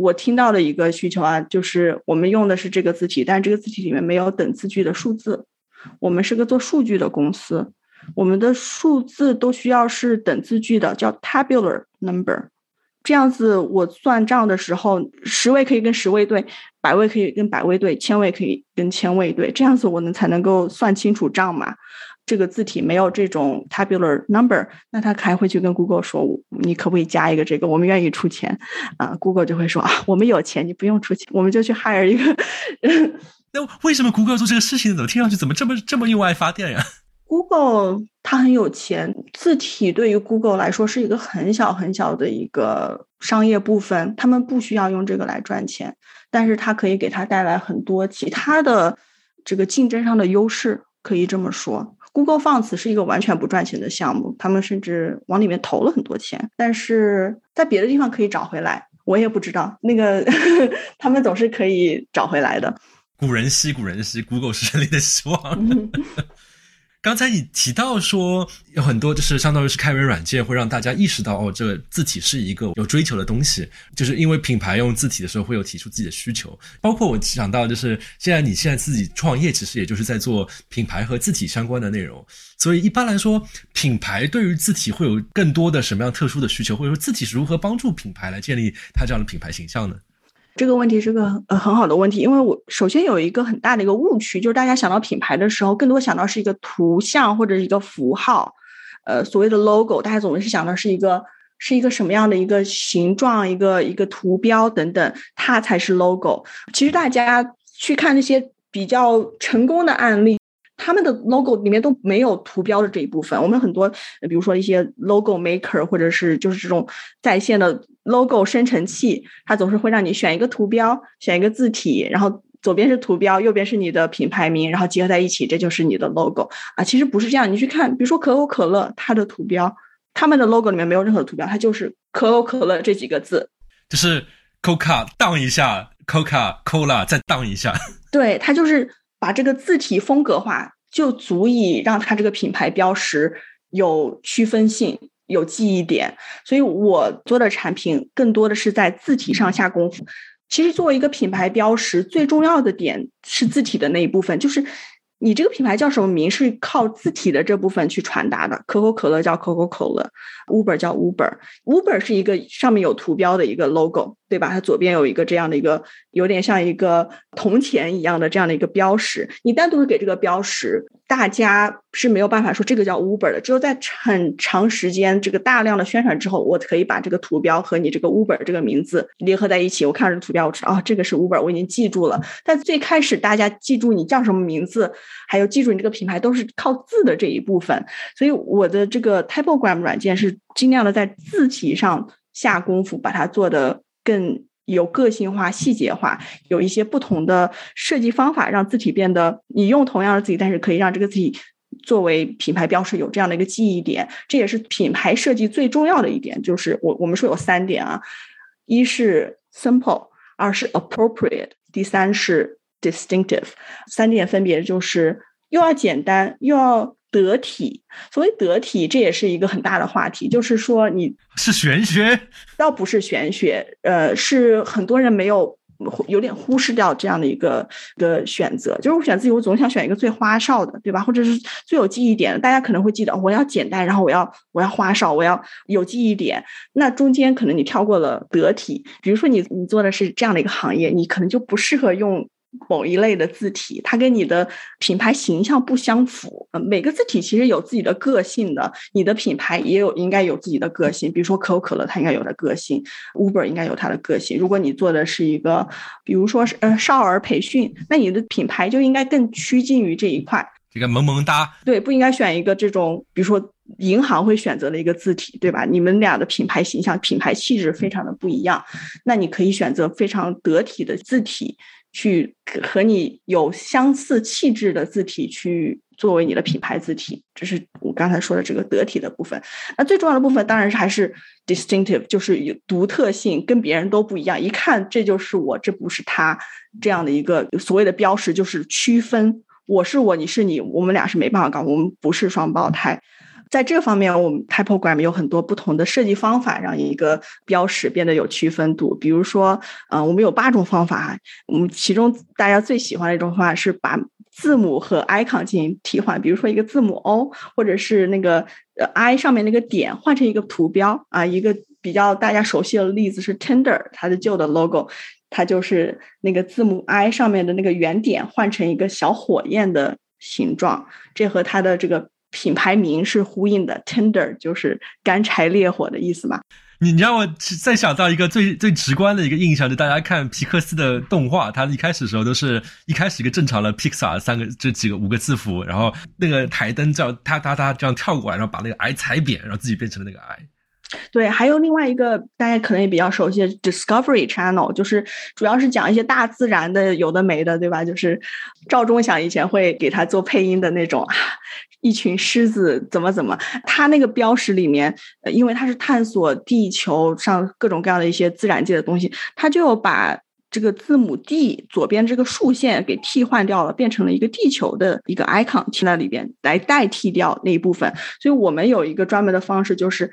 我听到的一个需求啊，就是我们用的是这个字体，但这个字体里面没有等字距的数字。我们是个做数据的公司，我们的数字都需要是等字距的，叫 tabular number。这样子，我算账的时候，十位可以跟十位对，百位可以跟百位对，千位可以跟千位对，这样子我能才能够算清楚账嘛。这个字体没有这种 tabular number，那他还会去跟 Google 说，你可不可以加一个这个？我们愿意出钱啊。Google 就会说啊，我们有钱，你不用出钱，我们就去 hire 一个。[LAUGHS] 那为什么 Google 做这个事情？怎么听上去怎么这么这么用爱发电呀？Google 它很有钱，字体对于 Google 来说是一个很小很小的一个商业部分，他们不需要用这个来赚钱，但是它可以给它带来很多其他的这个竞争上的优势，可以这么说。Google Fonts 是一个完全不赚钱的项目，他们甚至往里面投了很多钱，但是在别的地方可以找回来，我也不知道那个 [LAUGHS] 他们总是可以找回来的。古人稀，古人稀，Google 是人类的希望。[LAUGHS] 刚才你提到说有很多就是相当于是开源软件会让大家意识到哦，这个字体是一个有追求的东西，就是因为品牌用字体的时候会有提出自己的需求。包括我想到就是现在你现在自己创业，其实也就是在做品牌和字体相关的内容。所以一般来说，品牌对于字体会有更多的什么样特殊的需求，或者说字体是如何帮助品牌来建立它这样的品牌形象呢？这个问题是个呃很好的问题，因为我首先有一个很大的一个误区，就是大家想到品牌的时候，更多想到是一个图像或者一个符号，呃，所谓的 logo，大家总是想到是一个是一个什么样的一个形状，一个一个图标等等，它才是 logo。其实大家去看那些比较成功的案例。他们的 logo 里面都没有图标的这一部分。我们很多，比如说一些 logo maker，或者是就是这种在线的 logo 生成器，它总是会让你选一个图标，选一个字体，然后左边是图标，右边是你的品牌名，然后结合在一起，这就是你的 logo 啊。其实不是这样，你去看，比如说可口可乐，它的图标，他们的 logo 里面没有任何图标，它就是可口可乐这几个字，就是 Coca 荡一下，Coca Cola 再荡一下，[LAUGHS] 对，它就是。把这个字体风格化，就足以让它这个品牌标识有区分性、有记忆点。所以我做的产品更多的是在字体上下功夫。其实作为一个品牌标识，最重要的点是字体的那一部分，就是。你这个品牌叫什么名？是靠字体的这部分去传达的。可口可乐叫可口可乐，Uber 叫 Uber，Uber 是一个上面有图标的一个 logo，对吧？它左边有一个这样的一个，有点像一个铜钱一样的这样的一个标识。你单独给这个标识。大家是没有办法说这个叫 Uber 的，只有在很长时间这个大量的宣传之后，我可以把这个图标和你这个 Uber 这个名字联合在一起。我看这个图标，我知道啊，这个是 Uber，我已经记住了。但最开始大家记住你叫什么名字，还有记住你这个品牌，都是靠字的这一部分。所以我的这个 Typogram 软件是尽量的在字体上下功夫，把它做的更。有个性化、细节化，有一些不同的设计方法，让字体变得你用同样的字体，但是可以让这个字体作为品牌标识有这样的一个记忆点。这也是品牌设计最重要的一点，就是我我们说有三点啊：一是 simple，二是 appropriate，第三是 distinctive。三点分别就是又要简单，又要。得体，所谓得体，这也是一个很大的话题。就是说，你 [LAUGHS] 是玄学，[LAUGHS] 倒不是玄学，呃，是很多人没有有点忽视掉这样的一个一个选择。就是我选自己，我总想选一个最花哨的，对吧？或者是最有记忆点的。大家可能会记得，我要简单，然后我要我要花哨，我要有记忆点。那中间可能你跳过了得体，比如说你你做的是这样的一个行业，你可能就不适合用。某一类的字体，它跟你的品牌形象不相符。呃，每个字体其实有自己的个性的，你的品牌也有应该有自己的个性。比如说可口可乐，它应该有的个性；Uber 应该有它的个性。如果你做的是一个，比如说是呃少儿培训，那你的品牌就应该更趋近于这一块。这个萌萌哒，对，不应该选一个这种，比如说银行会选择的一个字体，对吧？你们俩的品牌形象、品牌气质非常的不一样，那你可以选择非常得体的字体，去和你有相似气质的字体去作为你的品牌字体。这是我刚才说的这个得体的部分。那最重要的部分当然是还是 distinctive，就是有独特性，跟别人都不一样，一看这就是我，这不是他这样的一个所谓的标识，就是区分我是我，你是你，我们俩是没办法搞，我们不是双胞胎。在这方面，我们 Typogram 有很多不同的设计方法，让一个标识变得有区分度。比如说，呃，我们有八种方法，我们其中大家最喜欢的一种方法是把字母和 icon 进行替换。比如说，一个字母 O，或者是那个呃 I 上面那个点换成一个图标啊。一个比较大家熟悉的例子是 Tinder，它的旧的 logo，它就是那个字母 I 上面的那个圆点换成一个小火焰的形状，这和它的这个。品牌名是呼应的，Tender 就是干柴烈火的意思嘛。你你让我再想到一个最最直观的一个印象，就大家看皮克斯的动画，它一开始的时候都是一开始一个正常的 Pixar 三个这几个五个字符，然后那个台灯这样哒哒哒这样跳过来，然后把那个 I 踩扁，然后自己变成了那个 I。对，还有另外一个大家可能也比较熟悉的 Discovery Channel，就是主要是讲一些大自然的有的没的，对吧？就是赵忠祥以前会给他做配音的那种。一群狮子怎么怎么？它那个标识里面，因为它是探索地球上各种各样的一些自然界的东西，它就把这个字母 D 左边这个竖线给替换掉了，变成了一个地球的一个 icon 贴在里边来代替掉那一部分。所以我们有一个专门的方式，就是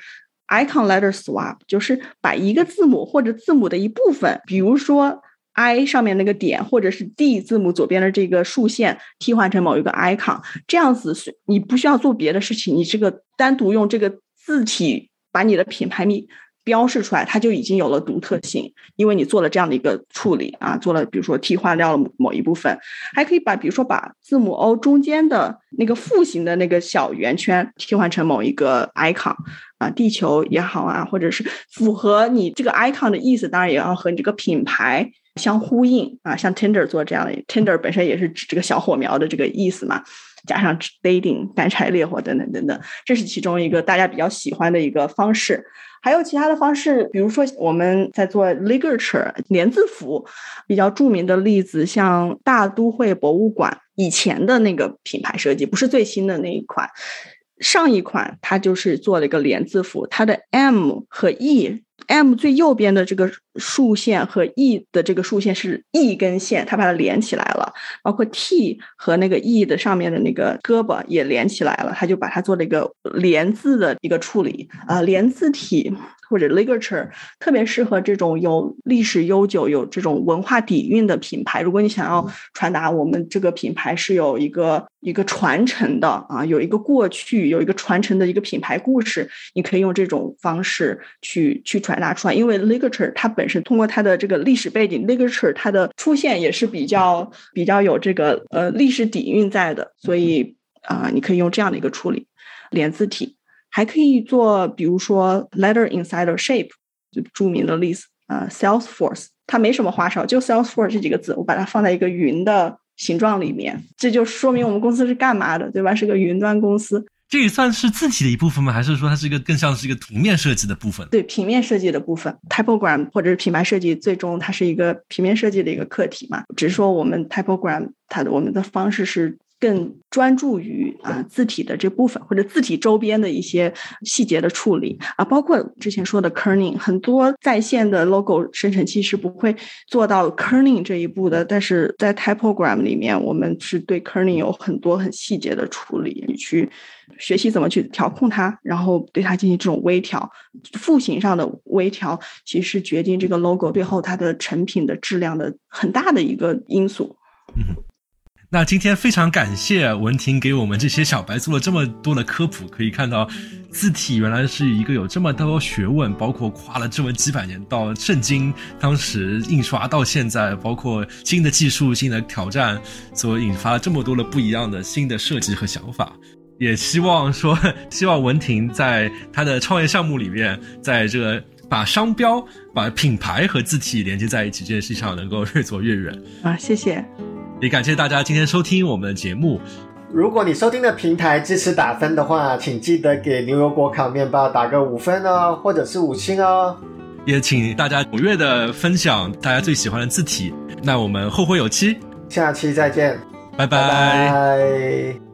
icon letter swap，就是把一个字母或者字母的一部分，比如说。I 上面那个点，或者是 D 字母左边的这个竖线，替换成某一个 icon，这样子你不需要做别的事情，你这个单独用这个字体把你的品牌名标示出来，它就已经有了独特性，因为你做了这样的一个处理啊，做了比如说替换掉了某一部分，还可以把比如说把字母 O 中间的那个复形的那个小圆圈替换成某一个 icon，啊，地球也好啊，或者是符合你这个 icon 的意思，当然也要和你这个品牌。相呼应啊，像 Tinder 做这样的，Tinder 本身也是指这个小火苗的这个意思嘛，加上 dating 干柴烈火等等等等，这是其中一个大家比较喜欢的一个方式。还有其他的方式，比如说我们在做 literature 连字符，比较著名的例子，像大都会博物馆以前的那个品牌设计，不是最新的那一款，上一款它就是做了一个连字符，它的 M 和 E。M 最右边的这个竖线和 E 的这个竖线是一根线，它把它连起来了。包括 T 和那个 E 的上面的那个胳膊也连起来了，它就把它做了一个连字的一个处理啊，连字体。或者 literature 特别适合这种有历史悠久、有这种文化底蕴的品牌。如果你想要传达我们这个品牌是有一个一个传承的啊，有一个过去、有一个传承的一个品牌故事，你可以用这种方式去去传达出来。因为 literature 它本身通过它的这个历史背景，literature 它的出现也是比较比较有这个呃历史底蕴在的，所以啊，你可以用这样的一个处理连字体。还可以做，比如说 letter inside shape，就著名的例子啊，Salesforce，它没什么花哨，就 Salesforce 这几个字，我把它放在一个云的形状里面，这就说明我们公司是干嘛的，对吧？是个云端公司。这也算是字体的一部分吗？还是说它是一个更像是一个图面设计的部分？对，平面设计的部分，Typogram 或者是品牌设计，最终它是一个平面设计的一个课题嘛。只是说我们 Typogram 它的我们的方式是。更专注于啊字体的这部分，或者字体周边的一些细节的处理啊，包括之前说的 kerning，很多在线的 logo 生成器是不会做到 kerning 这一步的，但是在 typogram 里面，我们是对 kerning 有很多很细节的处理，你去学习怎么去调控它，然后对它进行这种微调，复形上的微调，其实决定这个 logo 最后它的成品的质量的很大的一个因素。嗯。那今天非常感谢文婷给我们这些小白做了这么多的科普，可以看到字体原来是一个有这么多学问，包括跨了这么几百年，到圣经当时印刷到现在，包括新的技术、新的挑战，所引发这么多的不一样的新的设计和想法。也希望说，希望文婷在他的创业项目里面，在这个把商标、把品牌和字体连接在一起这件事情上，能够越做越远。啊，谢谢。也感谢大家今天收听我们的节目。如果你收听的平台支持打分的话，请记得给牛油果烤面包打个五分哦，或者是五星哦。也请大家踊跃的分享大家最喜欢的字体。那我们后会有期，下期再见，拜拜拜。